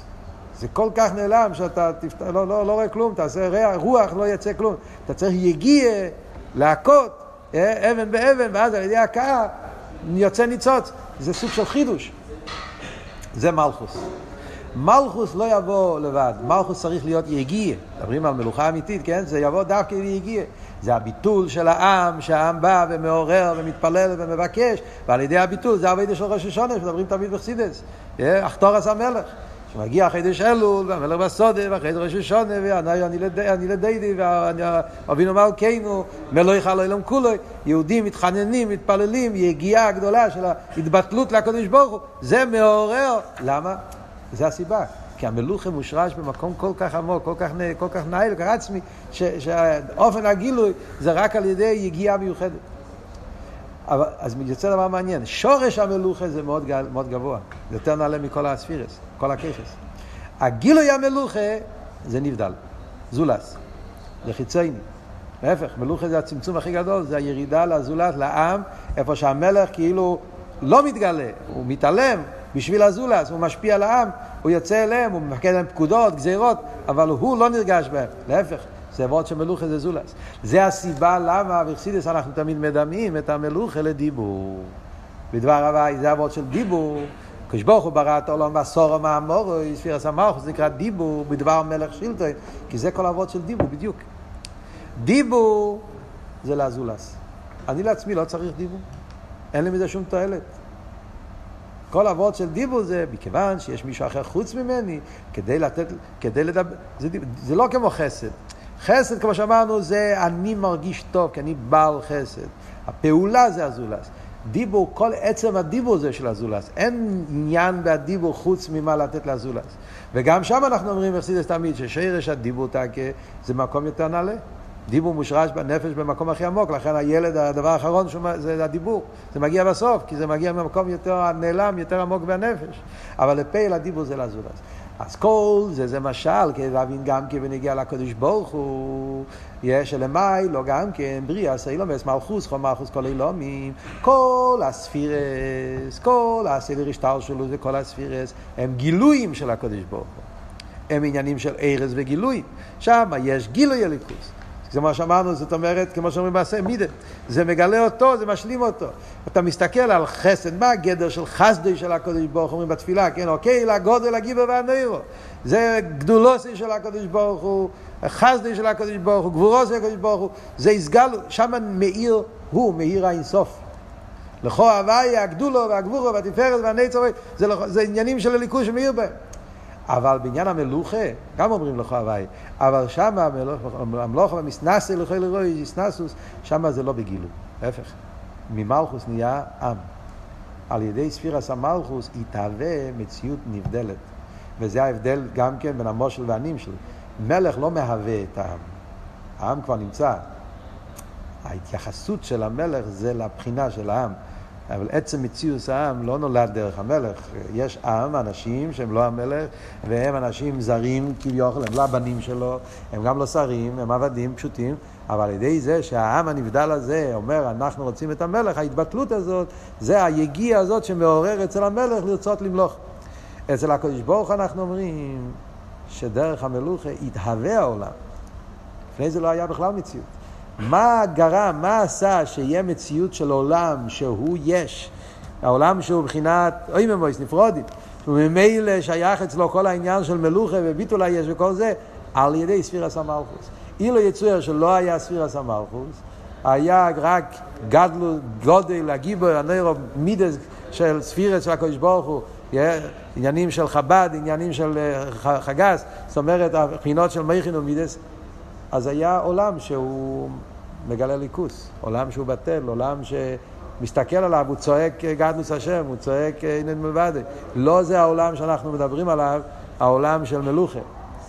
זה כל כך נעלם שאתה תפת... לא, לא, לא רואה כלום, תעשה ריח, רוח, לא יצא כלום. אתה צריך יגיע, להכות, אה, אבן באבן, ואז על ידי הכאה יוצא ניצוץ. זה סוג של חידוש. זה מלכוס. מלכוס לא יבוא לבד, מלכוס צריך להיות יגיע. מדברים על מלוכה אמיתית, כן? זה יבוא דווקא ויגיע. זה הביטול של העם, שהעם בא ומעורר ומתפלל ומבקש, ועל ידי הביטול זה הווידה של ראש השונה, שמדברים תמיד בחסידס. אחתורס המלך. שמגיע חידש אלול, והמלך בסודה, ואחרי זה ראש השונה, ואני לדיידי, ואבינו מלכנו, מלוך על העולם כולו, יהודים מתחננים, מתפללים, יגיעה הגדולה של ההתבטלות לקדוש ברוך הוא, זה מעורר, למה? זה הסיבה. כי המלוכה מושרש במקום כל כך עמוק, כל כך, כל כך נעיל, כל כך עצמי, שאופן הגילוי זה רק על ידי יגיעה מיוחדת. אבל, אז יוצא דבר מעניין, שורש המלוכה זה מאוד, מאוד גבוה, זה יותר נעלה מכל הספירס, כל הככס. הגילוי המלוכה זה נבדל, זולס, זה חיצייני. להפך, מלוכה זה הצמצום הכי גדול, זה הירידה לזולת, לעם, איפה שהמלך כאילו לא מתגלה, הוא מתעלם בשביל הזולס, הוא משפיע על העם, הוא יוצא אליהם, הוא מפקד להם פקודות, גזירות, אבל הוא לא נרגש בהם, להפך. זה עבוד של מלוכה זה זולס. זה הסיבה למה בחסידס אנחנו תמיד מדמים את המלוכה לדיבור. בדבר הוואי זה עבוד של דיבור, הקדוש הוא ברא את העולם והסורו מהמורו, ספירס המלכוס, זה נקרא דיבור בדבר מלך שלטון, כי זה כל אבות של דיבור, בדיוק. דיבור זה לאזולס. אני לעצמי לא צריך דיבור. אין לי מזה שום תועלת. כל אבות של דיבור זה מכיוון שיש מישהו אחר חוץ ממני, כדי לתת, כדי לדבר, זה, זה לא כמו חסד. חסד, כמו שאמרנו, זה אני מרגיש טוב, כי אני בעל חסד. הפעולה זה הזולס. דיבור, כל עצם הדיבור זה של הזולס. אין עניין בדיבור חוץ ממה לתת לזולס. וגם שם אנחנו אומרים, אכסידס תמיד, ששרש הדיבור תקה זה מקום יותר נעלה. דיבור מושרש בנפש במקום הכי עמוק, לכן הילד, הדבר האחרון שומע, זה הדיבור. זה מגיע בסוף, כי זה מגיע ממקום יותר נעלם, יותר עמוק בנפש. אבל לפה הדיבור זה לזולס. אז כל זה זה משל, כדי להבין גם כן בנגיע לקדוש ברוך הוא, יש אלמי, לא גם כן, בריאה, סיילומס, מלכוס, חום מלכוס, כל אילומים, כל הספירס, כל הסדר השטר שלו זה כל הספירס, הם גילויים של הקדוש ברוך הוא. הם עניינים של ארז וגילוי. שם יש גילוי הליכוס. זה מה שאמרנו, זאת אומרת, כמו שאומרים בעשה מידה, זה מגלה אותו, זה משלים אותו. אתה מסתכל על חסד, מה הגדר של חסדי של הקדוש ברוך אומרים בתפילה, כן, אוקיי, לגודל הגיבר והנוירו. זה גדולוסי של הקדוש ברוך הוא, חסדי של הקדוש ברוך הוא, גבורוסי של הקדוש ברוך הוא, זה יסגל, שם מאיר הוא, מאיר האינסוף. לכו הוויה, הגדולו והגבורו והתפארת והנצר, זה, זה עניינים של הליכוז שמאיר בהם. אבל בעניין המלוכה, גם אומרים לך הוואי, אבל שם המלוכה והמסנסה לכוי לרוי, סנסוס, שם זה לא בגילוי, להפך. ממלכוס נהיה עם. על ידי ספירס המלכוס יתהווה מציאות נבדלת. וזה ההבדל גם כן בין המושל והנים שלי. מלך לא מהווה את העם. העם כבר נמצא. ההתייחסות של המלך זה לבחינה של העם. אבל עצם מציאוס העם לא נולד דרך המלך. יש עם, אנשים שהם לא המלך, והם אנשים זרים כביכול, הם לא הבנים שלו, הם גם לא שרים, הם עבדים פשוטים, אבל על ידי זה שהעם הנבדל הזה אומר, אנחנו רוצים את המלך, ההתבטלות הזאת, זה היגיע הזאת שמעורר אצל המלך לרצות למלוך. אצל הקדוש ברוך אנחנו אומרים שדרך המלוכה יתהווה העולם. לפני זה לא היה בכלל מציאות. מה גרם, מה עשה שיהיה מציאות של עולם שהוא יש, העולם שהוא מבחינת אוי ממויס נפרודים, וממילא שייך אצלו כל העניין של מלוכה וביטול היש וכל זה, על ידי ספירס המלכוס. אילו יצויר שלא היה ספירס המלכוס, היה רק גדלו, גודל, הגיבור, הנוירו, מידס של ספירס של הקדוש ברוך הוא, עניינים של חב"ד, עניינים של אה, חגס, זאת אומרת, הבחינות של מייכין ומידס, אז היה עולם שהוא מגלה ליכוס, עולם שהוא בטל, עולם שמסתכל עליו, הוא צועק גדלוס השם, הוא צועק הנה מלבד. לא זה העולם שאנחנו מדברים עליו, העולם של מלוכה,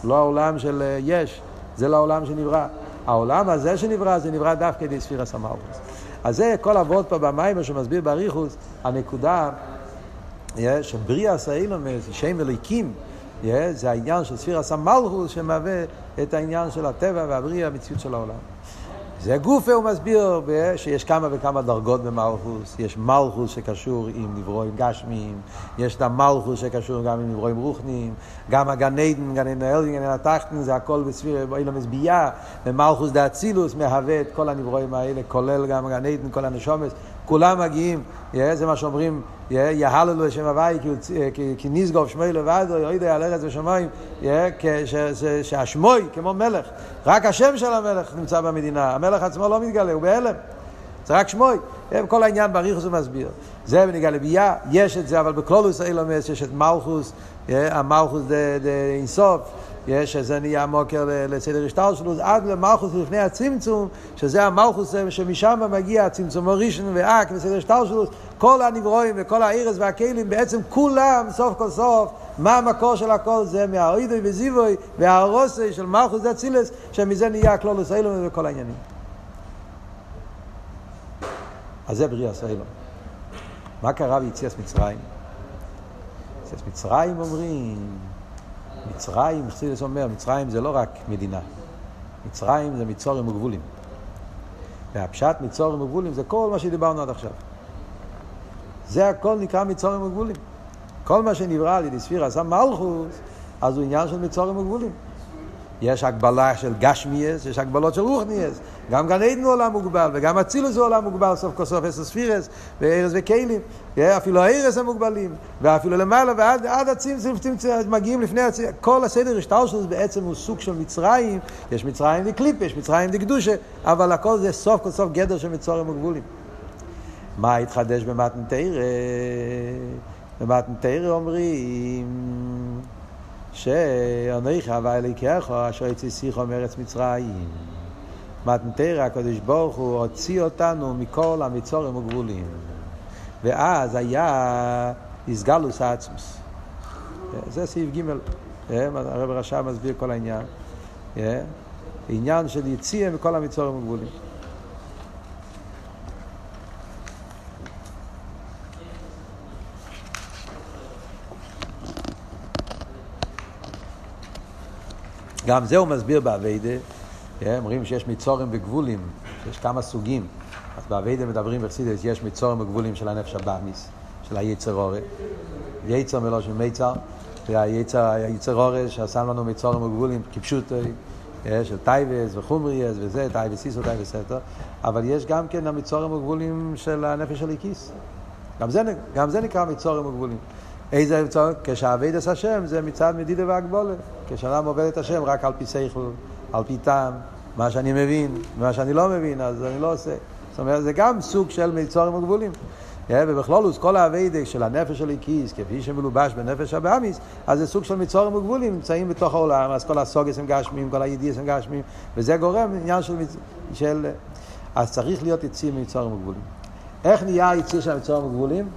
לא העולם של יש, זה לא העולם שנברא. העולם הזה שנברא, זה נברא דווקא כדי ספירה סמארקוס. אז זה כל אבות פה במים, שמסביר באריכוס, הנקודה שבריאה סאילומס, שם אליקים, זה העניין של ספירה סמלכוס שמהווה את העניין של הטבע והבריאה, המציאות של העולם. זה גופה הוא מסביר שיש כמה וכמה דרגות במלכוס, יש מלכוס שקשור עם נברואים גשמיים, יש את המלכוס שקשור גם עם נברואים רוחניים, גם הגן עדן, גן עדן האלדין, גן עדן התחתן, זה הכל בספיר באילם מזביעה, ומלכוס דה אצילוס מהווה את כל הנברואים האלה, כולל גם הגן עדן, כל הנשומס, כולם מגיעים, זה מה שאומרים, יהללו לשם הוואי כי נסגוב שמוי לבד, או יודע על ארץ ושמיים, שהשמוי כמו מלך, רק השם של המלך נמצא במדינה, המלך עצמו לא מתגלה, הוא בהלם. זה רק שמוי. כל העניין בריחוס הוא מסביר. זה בניגע לביאה, יש את זה, אבל בקלולוס אילומס יש את מלכוס, המלכוס דה אינסוף. שזה נהיה מוקר לסדר השטר שלו, עד למלכוס לפני הצמצום, שזה המלכוס שמשם מגיע הצמצום הראשון ואק וסדר השטר שלו, כל הנברואים וכל האירס והכלים, בעצם כולם, סוף כל סוף, מה המקור של הכל זה מהאוידוי וזיבוי והרוסי של מלכוס דצילס, שמזה נהיה הכלולוס אילום וכל העניינים. אז זה בריאה סאילום. מה קרה ביציאס מצרים? יציאס מצרים אומרים מצרים, חסידס אומר, מצרים זה לא רק מדינה. מצרים זה מצורים וגבולים. והפשט מצורים וגבולים זה כל מה שדיברנו עד עכשיו. זה הכל נקרא מצורים וגבולים. כל מה שנברא על ידי ספירה עשה מלכוס, אז הוא עניין של מצורים וגבולים. יש הגבלה של גשמיאס, יש הגבלות של רוחניאס. גם גן עדן הוא עולם מוגבל, וגם אצילוס הוא עולם מוגבל, סוף כל סוף עשר ספירס, וארז וכלים. אפילו הארז הם מוגבלים, ואפילו למעלה ועד עד הצמצום, מגיעים לפני הצמצום. כל הסדר השטר שלו בעצם הוא סוג של מצרים, יש מצרים דקליפ, יש מצרים דקדושה, אבל הכל זה סוף כל סוף גדר של מצורים וגבולים. מה התחדש במתנתרא? במתנתרא אומרים שאנכי הווה אלוקיך אשר יצא שיחו מארץ מצרים. מתנתרא הקדוש ברוך הוא הוציא אותנו מכל המצורים וגבולים. ואז היה איסגלוס האצמוס. זה סעיף ג', הרב רשם מסביר כל העניין. עניין של יציאה מכל המצורים וגבולים. גם זה הוא מסביר באביידה, אומרים שיש מצורים וגבולים, יש כמה סוגים. אז באביידה מדברים בחסידס, יש מצורים וגבולים של הנפש הבאמיס, של היצר הרע. יצר מלשון מיצר, והיצר הרע שעשה לנו מיצרים וגבולים כפשוט של תאוות וחומריות וזה, תאוות איסור, תאוות היתר, אבל יש גם כן המיצרים וגבולים של הנפש האלוקית. גם זה, גם זה נקרא מיצרים וגבולים. איזה מצור? כשעבד את השם זה מצד מדידה והגבלה. כשאדם עובד את השם רק על פי שכל, על פי טעם, מה שאני מבין, מה שאני לא מבין, אז אני לא עושה. זאת אומרת, זה גם סוג של מצורים וגבולים. ובכלולוס, כל האביידה של הנפש של הכיס, כפי שמלובש בנפש הבאמיס, אז זה סוג של מצורים וגבולים, נמצאים בתוך העולם, אז כל הסוגס הם גשמים, כל הידיעס הם גשמים, וזה גורם עניין של, של... אז צריך להיות יציר מצורים וגבולים. איך נהיה יציר של מצורים וגבולים?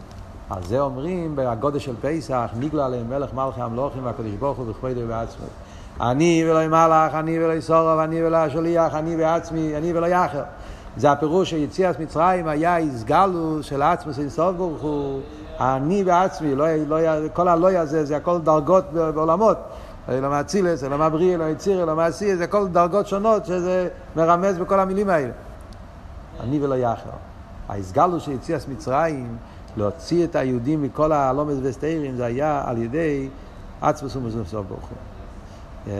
על זה אומרים בגודל של פסח, נגלה עליהם מלך מלכי המלוכים והקדוש ברוך הוא בכבודו ובעצמו. אני ולא מלך, אני ולא סורב, אני ולא השליח, אני בעצמי, אני ולא יחר. זה הפירוש שיציאת מצרים היה איסגלוס של עצמוס אינסוף ברוך הוא, אני בעצמי, לא, לא, כל הלוי הזה, זה הכל דרגות בעולמות. אלא מאצילס, אלא מהבריא, אלא יציר, אלא מעשי, זה הכל דרגות שונות שזה מרמז בכל המילים האלה. אני ולא יחר. האיסגלוס של יציאת מצרים להוציא את היהודים מכל הלומס וסתירים זה היה על ידי עצמוס ומזוף סוף ברוך הוא.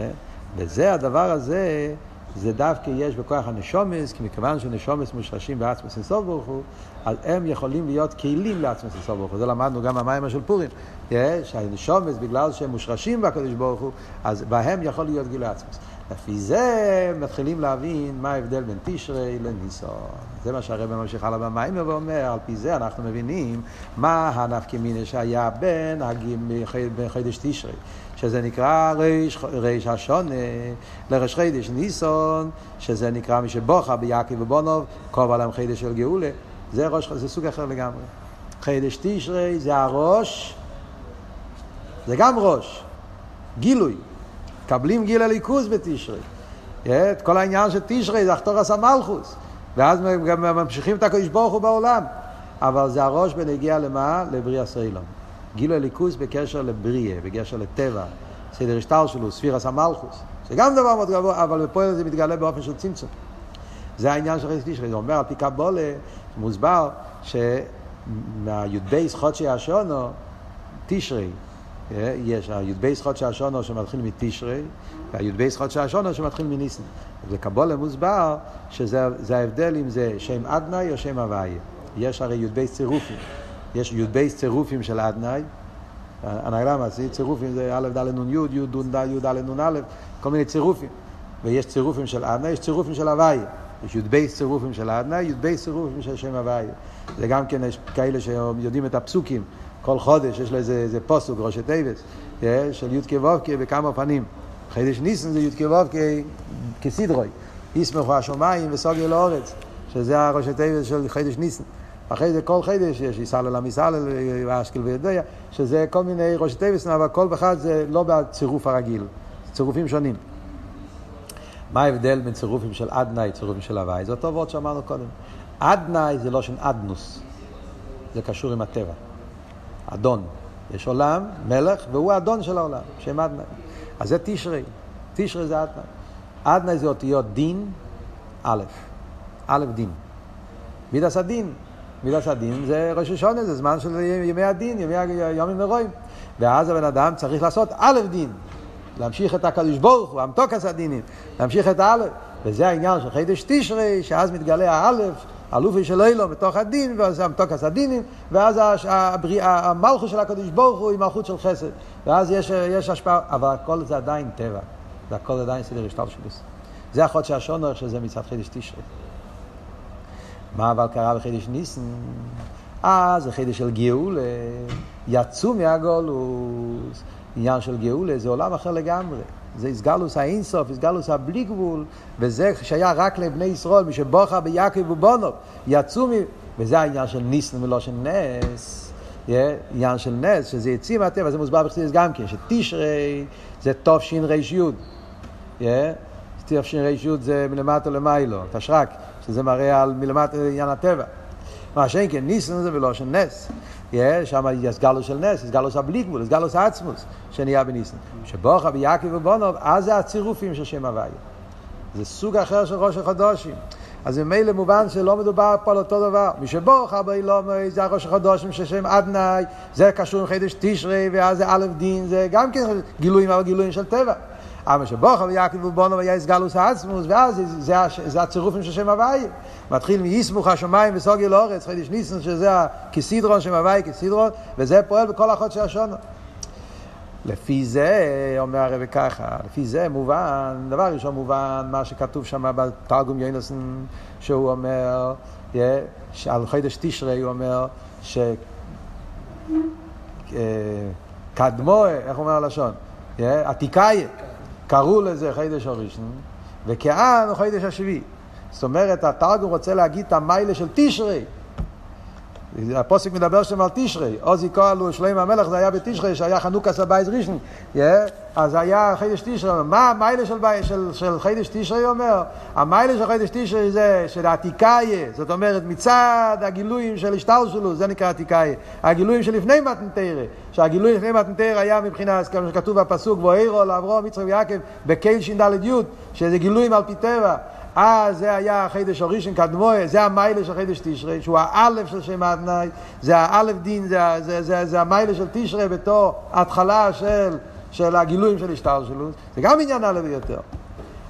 וזה הדבר הזה, זה דווקא יש בכוח הנשומס, כי מכיוון שנשומס מושרשים בעצמוס אינסוף ברוך הוא, אז הם יכולים להיות כלים לעצמוס אינסוף ברוך הוא. זה למדנו גם במיימר של פורים. שהנשומס, בגלל שהם מושרשים בקדוש ברוך הוא, אז בהם יכול להיות גיל עצמוס. לפי זה מתחילים להבין מה ההבדל בין תשרי לניסון. זה מה שהרבא ממשיך הלאה במיימר ואומר, על פי זה אנחנו מבינים מה הנפקא מיני שהיה בין, חידש תשרי, שזה נקרא ריש, ריש השונה לריש חידש ניסון, שזה נקרא מי שבוכה ביעקב ובונוב, קוב עליהם חידש של גאולה, זה, ראש, זה סוג אחר לגמרי. חידש תשרי זה הראש, זה גם ראש, גילוי. מקבלים גיל הליכוז בתשרי. את כל העניין של תשרי זה אחתורס המלכוס. ואז גם ממשיכים את הקדוש ברוך הוא בעולם. אבל זה הראש בנגיע למה? לבריאה סרילון. גיל הליכוז בקשר לבריאה, בקשר לטבע. סדר השטר שלו, ספירס המלכוס. זה גם דבר מאוד גבוה, אבל בפועל זה מתגלה באופן של צמצום. זה העניין של חסד תשרי. זה אומר על פי קבולה, מוסבר שמהי"ב חודשי השונו, תשרי, יש הי"ב חודשי השונו שמתחיל מתשרי, והי"ב חודשי השונו שמתחיל מניסן. ובקבולה מוסבר שזה ההבדל אם זה שם אדנאי או שם הוויה. יש הרי י"ב צירופים. יש י"ב צירופים של אדנאי, הנעלם זה צירופים זה א' ד' נ' י', י' ד' י' ד' נ' א', כל מיני צירופים. ויש צירופים של אדנאי, יש צירופים של הוויה. יש י"ב צירופים של אדנאי, י"ב צירופים של שם הוויה. זה גם כן יש כאלה שיודעים את הפסוקים. כל חודש יש לו איזה, איזה פסוק, ראשי תיבות, של י"ק ו"ק בכמה פנים. חודש ניסן זה י"ק ו"ק כסדרו. ישמחו השמיים ותגל הארץ, שזה הראשי תיבות של חודש ניסן. אחרי זה כל חודש יש יתהלל המתהלל, השכל וידוע, שזה כל מיני ראשי תיבות, אבל כל אחד זה לא בצירוף הרגיל, צירופים שונים. מה ההבדל בין צירופים של אדנאי, צירופים של הוויה? זה אותו וואָרט שאמרנו קודם. אדנאי זה לשון אדנות, זה קשור עם הטבע. אדון. יש עולם, מלך, והוא האדון של העולם, שם אדנאי. אז זה תשרי. תשרי זה אדנאי. אדנאי זה אותיות דין, א', א' דין. מידס הדין. מידס הדין זה ראש השונה, זה זמן של ימי הדין, ימי יומים ורואים. ואז הבן אדם צריך לעשות א' דין. להמשיך את הקדוש ברוך הוא, המתוקס הדינים, להמשיך את האלף. וזה העניין של חידש תשרי, שאז מתגלה האלף, אלופי של אילו בתוך הדין, ואז המתוקס הדינים, ואז הש- הבריא- המלכות של הקדוש ברוך הוא היא מלכות של חסד. ואז יש, יש השפעה, אבל הכל זה עדיין טבע, זה הכל עדיין סדר השתלשלוס. זה החודש השונר שזה מצד חידש תשרי. מה אבל קרה בחידש ניסן? אה, זה חידש של גאולה, יצאו מהגולוס. עניין של גאולה זה עולם אחר לגמרי. זה איסגלוס האינסוף, איסגלוס הבלי גבול, וזה שהיה רק לבני ישראל, מי שבוכה ביעקב ובונוב, יצאו מ... וזה העניין של ניסן ולא של נס. עניין של נס, שזה יציא מהטבע, זה מוסבר בחסידס גם כן, שתשרי זה תש"י. Yeah, תש"י זה מלמטה למיילו, תשרק, שזה מראה על מלמטה עניין הטבע. מה שאין כן ניסן זה ולא של נס. שם יש גלוס של נס, יש גלוס הבלי גבול, יש גלוס העצמוס שנהיה בניסן. שבוכה ביעקב ובונוב, אז זה הצירופים של שם הוויה. זה סוג אחר של ראש החודשים. אז ממילא מובן שלא מדובר פה על אותו דבר. מי שבוכה באילומי זה הראש החודשים של שם אדנאי, זה קשור עם חידש תשרי, ואז זה א' דין, זה גם כן גילויים, אבל גילויים של טבע. אבל שבוכה ויעקב ובונו והיה איסגלוס העצמוס, ואז זה, זה, הצירופים של שם הוויה. מתחיל מיסמוך השמיים וסוגי לאורץ, חידש ניסן, שזה כסידרון, שם הוויה כסידרון, וזה פועל בכל החוד של השונו. לפי זה, אומר הרב ככה, לפי זה מובן, דבר ראשון מובן, מה שכתוב שם בתרגום יונסון, שהוא אומר, yeah, שעל חידש תשרי הוא אומר, ש... אה, קדמו, איך אומר הלשון? עתיקאי, קראו לזה חידש הראשון, וכאן הוא חידש השביעי. זאת אומרת, התרגום רוצה להגיד את המיילה של תשרי. הפוסק מדבר שם על תשרי, עוזי כהלו שלמה המלך זה היה בתשרי, שהיה חנוכה סבייז ראשון, yeah, אז היה חידש תשרי, מה המיילה של, של, של חידש תשרי אומר? המיילה של חידש תשרי זה של העתיקאיה, זאת אומרת מצד הגילויים של השטר שלו, זה נקרא עתיקאיה, הגילויים שלפני מתנתרא, שהגילוי לפני מתנתרא היה מבחינת, כמו שכתוב בפסוק, ואירו לאברהם, יצחק ויעקב, בקהיל ש"ד י', שזה גילויים על פי טבע. אה, זה היה החידש הראשון קדמוה, זה המיילה של חידש תשרי, שהוא האלף של שם אדנאי, זה האלף דין, זה, זה, זה, זה המיילה של תשרי בתור התחלה של, של הגילויים של השטר שלו, זה גם עניין א' ביותר.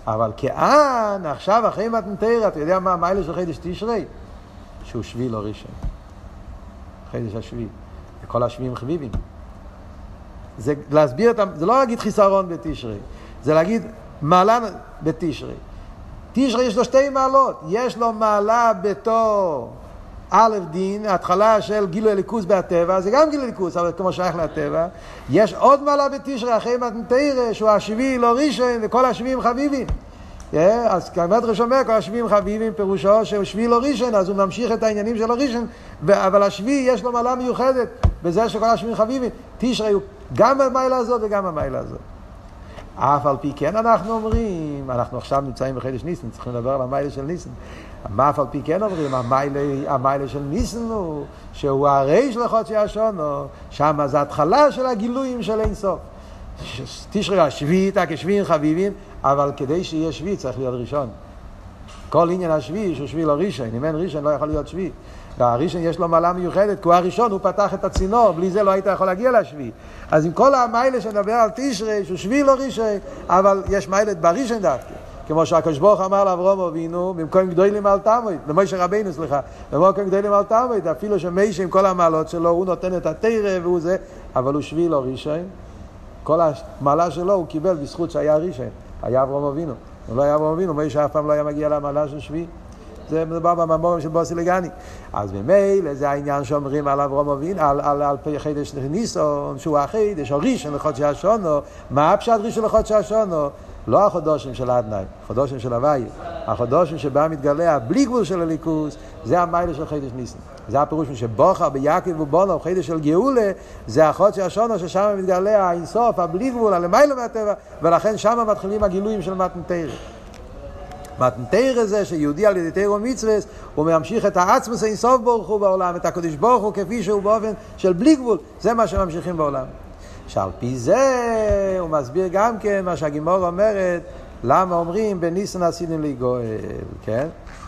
אבל כאן, עכשיו אחרי מתנתרא, אתה יודע מה המיילה של חידש תשרי? שהוא שביעי לא ראשון. חידש השביעי. וכל השביעים חביבים. זה להסביר את. זה לא להגיד חיסרון בתשרי, זה להגיד מעלה בתשרי. תשרי יש לו שתי מעלות, יש לו מעלה בתור א' דין, התחלה של גילוי הליכוס בהטבע, זה גם גילוי הליכוס, אבל כמו שייך לטבע. יש עוד מעלה בתשרי אחרי מתנתרא, שהוא השביעי לא ראשון וכל השביעים חביבים. Yeah, אז כמדרש אומר, כל השביעים חביבים פירושו שהוא שביעי לא ראשון, אז הוא ממשיך את העניינים של הראשון, אבל השביעי יש לו מעלה מיוחדת בזה שכל השביעים חביבים. תשרי הוא גם במעלה הזאת וגם במעלה הזאת. אף על פי כן אנחנו אומרים, אנחנו עכשיו נמצאים בחידש ניסן, צריכים לדבר על המיילה של ניסן. מה אף על פי כן אומרים, המיילה, המיילה של ניסן הוא שהוא הריש לחודשי השונו, שם זה התחלה של הגילויים של אין סוף. תשרי השביעית, כשביעים חביבים, אבל כדי שיהיה שביעי צריך להיות ראשון. כל עניין השביעי שהוא שביעי לא ראשון, אם אין ראשון לא יכול להיות שביעי. והראשון יש לו מעלה מיוחדת, כי הוא הראשון, הוא פתח את הצינור, בלי זה לא היית יכול להגיע לשביעי. אז עם כל המיילה שנדבר על תשרי, שהוא שביעי לא ראשון, אבל יש מיילת בראשון דווקא. כמו שהקדוש ברוך אמר לאברום אבינו, במקום גדולים אל תמוד, למשה רבינו סליחה, במקום גדולים אל תמוד, אפילו שמשה עם כל המעלות שלו, הוא נותן את התרא והוא זה, אבל הוא שביעי לא ראשון. כל המעלה שלו הוא קיבל בזכות שהיה ראשון, היה אברום אבינו. אם לא היה אברום אבינו, משה אף פעם לא היה מגיע למעלה של שביעי. זה מדובר בממורים של בוסי לגני. אז ממילא זה העניין שאומרים על אברום אבינו, על, על, על פי חידש ניסון, שהוא החידש, או ראשון לחודשי השונו, מה הפשט ראשון לחודשי השונו? לא החודשים של אדנאי, החודשים של הוואי, החודשים שבה מתגלה בלי גבול של הליכוס, זה המיילה של חידש ניסן. זה הפירוש שבוכר ביעקב ובונו, חידש של גאולה, זה החודש השונו ששם מתגלה האינסוף, הבלי גבול, הלמיילו מהטבע, ולכן שם מתחילים הגילויים של מתנתרא. מתנתרא זה שיהודי על ידי תירו מצווה, הוא ממשיך את העצמוס האינסוף ברוך הוא בעולם, את הקדוש ברוך הוא כפי שהוא באופן של בלי גבול, זה מה שממשיכים בעולם. שעל פי זה הוא מסביר גם כן מה שהגימור אומרת, למה אומרים בניסן עשיתם לי גואל, כן?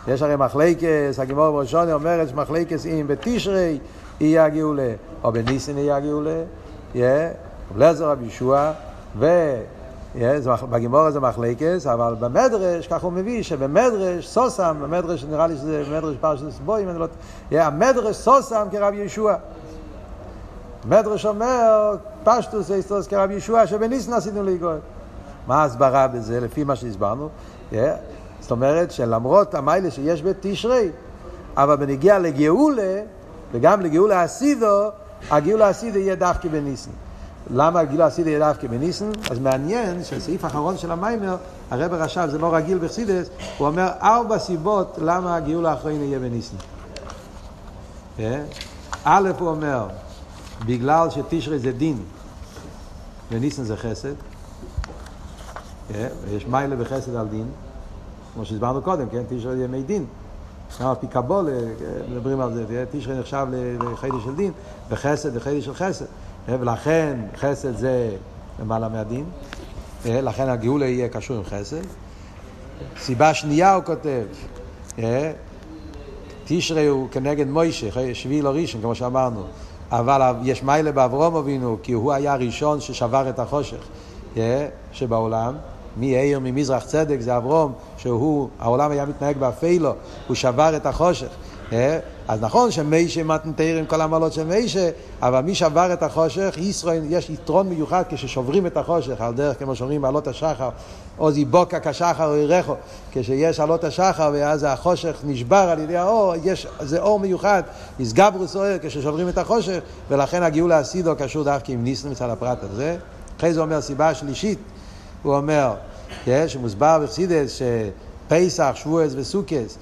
יש הרי מחלקס, הגימור בראשון אומרת שמחלקס אם בתשרי יהיה הגאולה, או בניסן יהיה הגאולה, רב לזר רבי ישוע, מח- בגימורה זה מחלקס, אבל במדרש, ככה הוא מביא, שבמדרש סוסם, במדרש נראה לי שזה מדרש פרשת בוים, אני לא... המדרש סוסם כרב ישוע. מדרש אומר, פשטוס איסטוס כרב ישוע, שבניסן עשינו לגוי. מה ההסברה בזה, לפי מה שהסברנו? זאת אומרת שלמרות המיילה שיש בתשרי, אבל בנגיע לגאולה, וגם לגאולה אסידו, הגאולה האסידו יהיה דווקא בניסן. למה האסידו יהיה דווקא בניסן? אז מעניין שהסעיף האחרון של המיימר, הרב רש"ב, זה לא רגיל בחסידס, הוא אומר ארבע סיבות למה הגאולה האחרונה יהיה בניסן. אה? א', הוא אומר, בגלל שתשרי זה דין, וניסן זה חסד, אה? ויש מיילה בחסד על דין, כמו שהסברנו קודם, כן? תשרי זה ימי דין. גם על פי קבולה, אה, מדברים על זה, תשרי נחשב לחידש של דין, וחסד לחידש של חסד. אה, ולכן חסד זה למעלה מהדין, אה, לכן הגאולה יהיה קשור עם חסד. סיבה שנייה הוא כותב, אה, תשרי הוא כנגד מוישה, שביעי לא ראשון, כמו שאמרנו. אבל יש מיילה באברום אבינו, כי הוא היה הראשון ששבר את החושך שבעולם. מעיר ממזרח צדק זה אברום, שהוא, העולם היה מתנהג באפילו, הוא שבר את החושך. אה? אז נכון שמיישה מתנתר עם כל המעלות של מיישה, אבל מי שבר את החושך, ישראל, יש יתרון מיוחד כששוברים את החושך, על דרך כמו שאומרים בעלות השחר, עוז יבוקה כשחר ירחו, כשיש עלות השחר ואז החושך נשבר על ידי האור, יש, זה אור מיוחד, יסגברוס אוהר כששוברים את החושך, ולכן הגאולה הסידו קשור דווקא עם ניסן מצד הפרט הזה. אחרי זה אומר סיבה שלישית, הוא אומר, שמוסבר בחסידס שפסח, שבועס וסוכס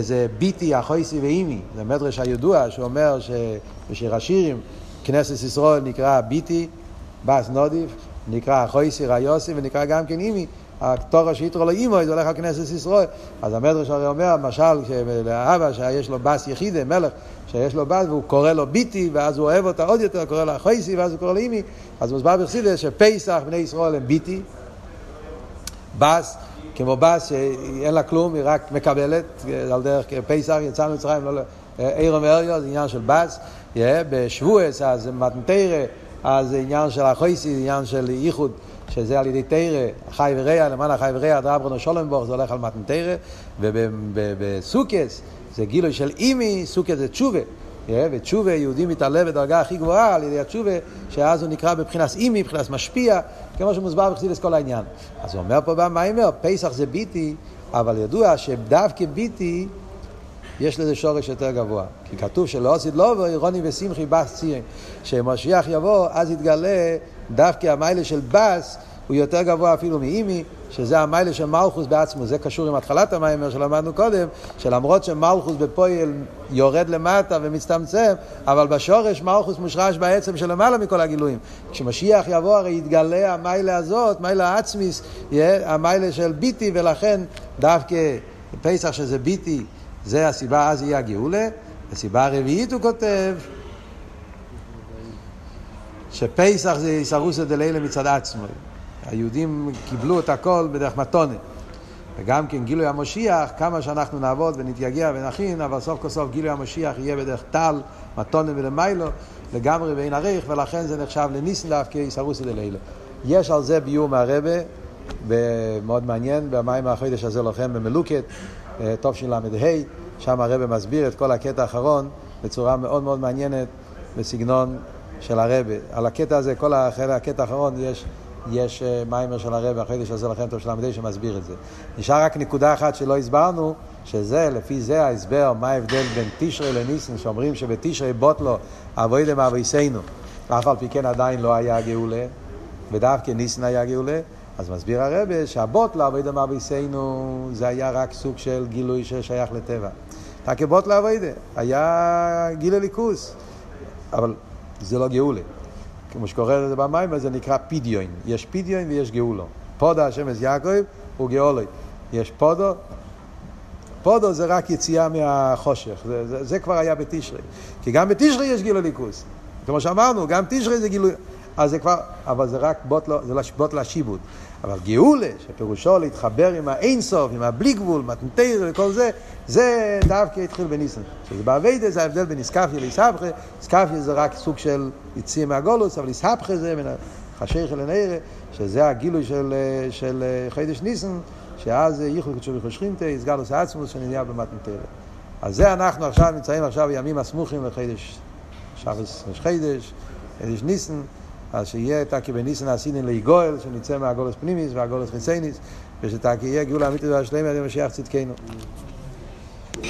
זה ביטי, החויסי ואימי, זה מדרש הידוע שאומר שבשיר השירים כנסת ישראל נקרא ביטי, בס נודיף, נקרא החויסי ריוסי ונקרא גם כן אימי. התורה שיתרו לו אימו, זה הולך על כנסת ישראל. אז המדרש הרי אומר, למשל, לאבא שיש לו בס יחידה, מלך, שיש לו בס והוא קורא לו ביטי, ואז הוא אוהב אותה עוד יותר, קורא לה חויסי, ואז הוא קורא לו אימי. אז מוסבר בחסידס שפסח, בני ישראל הם ביטי, בס, כמו בס שאין לה כלום, היא רק מקבלת, על דרך פסח, יצאנו מצרים, לא, עירום ואריו זה עניין של בס, בשבועס, אז מתנתרא, אז זה עניין של החויסי, זה עניין של ייחוד, שזה על ידי תרא, חי ורע, למען החי ורע, דרברנו שולנבורג, זה הולך על מתנתרא, ובסוכס, זה גילוי של אימי, סוכס זה תשובה. ותשובה, יהודי מתעלה בדרגה הכי גבוהה על ידי התשובה, שאז הוא נקרא בבחינת אימי, מבחינת משפיע, כמו שמוסבר בחסידס כל העניין. אז הוא אומר פה במיימר, פסח זה ביטי, אבל ידוע שדווקא ביטי, יש לזה שורש יותר גבוה. כי כתוב שלא עשית לא ואירוני ושמחי בס ציין. כשמשיח יבוא, אז יתגלה דווקא המיילה של בס, הוא יותר גבוה אפילו מאימי, שזה המיילה של מלכוס בעצמו. זה קשור עם התחלת המיימר שלמדנו קודם, שלמרות שמלכוס בפועל יורד למטה ומצטמצם, אבל בשורש מלכוס מושרש בעצם של למעלה מכל הגילויים. כשמשיח יבוא הרי יתגלה המיילה הזאת, מיילה העצמיס, המיילה של ביטי, ולכן דווקא פסח שזה ביטי, זה הסיבה, אז יהיה הגאולה. הסיבה הרביעית הוא כותב, שפסח זה איסרוסא דלילה מצד עצמו. היהודים קיבלו את הכל בדרך מתונה. וגם כן גילוי המשיח, כמה שאנחנו נעבוד ונתייגע ונכין, אבל סוף כל סוף גילוי המשיח יהיה בדרך טל, מתונה ולמיילו, לגמרי ואין עריך, ולכן זה נחשב לניסן דווקא איסרוסא דלילה. יש על זה ביור מהרבה, מאוד מעניין, במים החודש הזה לוחם במלוקת, תשל"ה, שם הרבה מסביר את כל הקטע האחרון בצורה מאוד מאוד מעניינת בסגנון של הרבה. על הקטע הזה, כל הקטע האחרון יש, יש מיימר של הרבה, החודש הזה לכם טוב של עמדי שמסביר את זה. נשאר רק נקודה אחת שלא הסברנו, שזה, לפי זה ההסבר, מה ההבדל בין תשרי לניסן, שאומרים שבתשרי בוטלו אבוי מאבויסנו, אף על פי כן עדיין לא היה גאולה, ודווקא ניסן היה גאולה. אז מסביר הרבה שהבוט לעבודה מאביסנו זה היה רק סוג של גילוי ששייך לטבע. כבוט לעבודה, היה גיל ליכוס, אבל זה לא גאולה. כמו שקורא לזה במים, זה נקרא פדיון. יש פדיון ויש גאולו. פודו השם אז יעקב הוא גאולוי. יש פודו, פודו זה רק יציאה מהחושך, זה, זה, זה כבר היה בתשרי. כי גם בתשרי יש גילוי ליכוס. כמו שאמרנו, גם תשרי זה גילוי... אז זה כבר, אבל זה רק בוט, לא, זה לא בוט לשיבוד. אבל גאולה, שפירושו להתחבר עם האינסוף, עם הבלי גבול, מתנתר וכל זה, זה דווקא התחיל בניסן. שזה באביידה זה ההבדל בין איסקפיה לאיסהפכה, איסקפיה זה רק סוג של יציאה מהגולוס, אבל איסהפכה זה מן החשיך אל הנערה, שזה הגילוי של, אה, של אה, חידש ניסן, שאז ייחוד קדשו ויחוד שכינתה, יסגלוס העצמוס שנהיה במתנתרת. אז זה אנחנו עכשיו נמצאים עכשיו בימים הסמוכים לחידש שבס ראש חידש, חידש ניסן, אז שיהיה תקי בניסן עשינן ליגואל, שנצא מהגולס פנימיס והגולס חיסייניס, ושתקי יהיה גאולה אמיתית והשלמת למשיח צדקנו.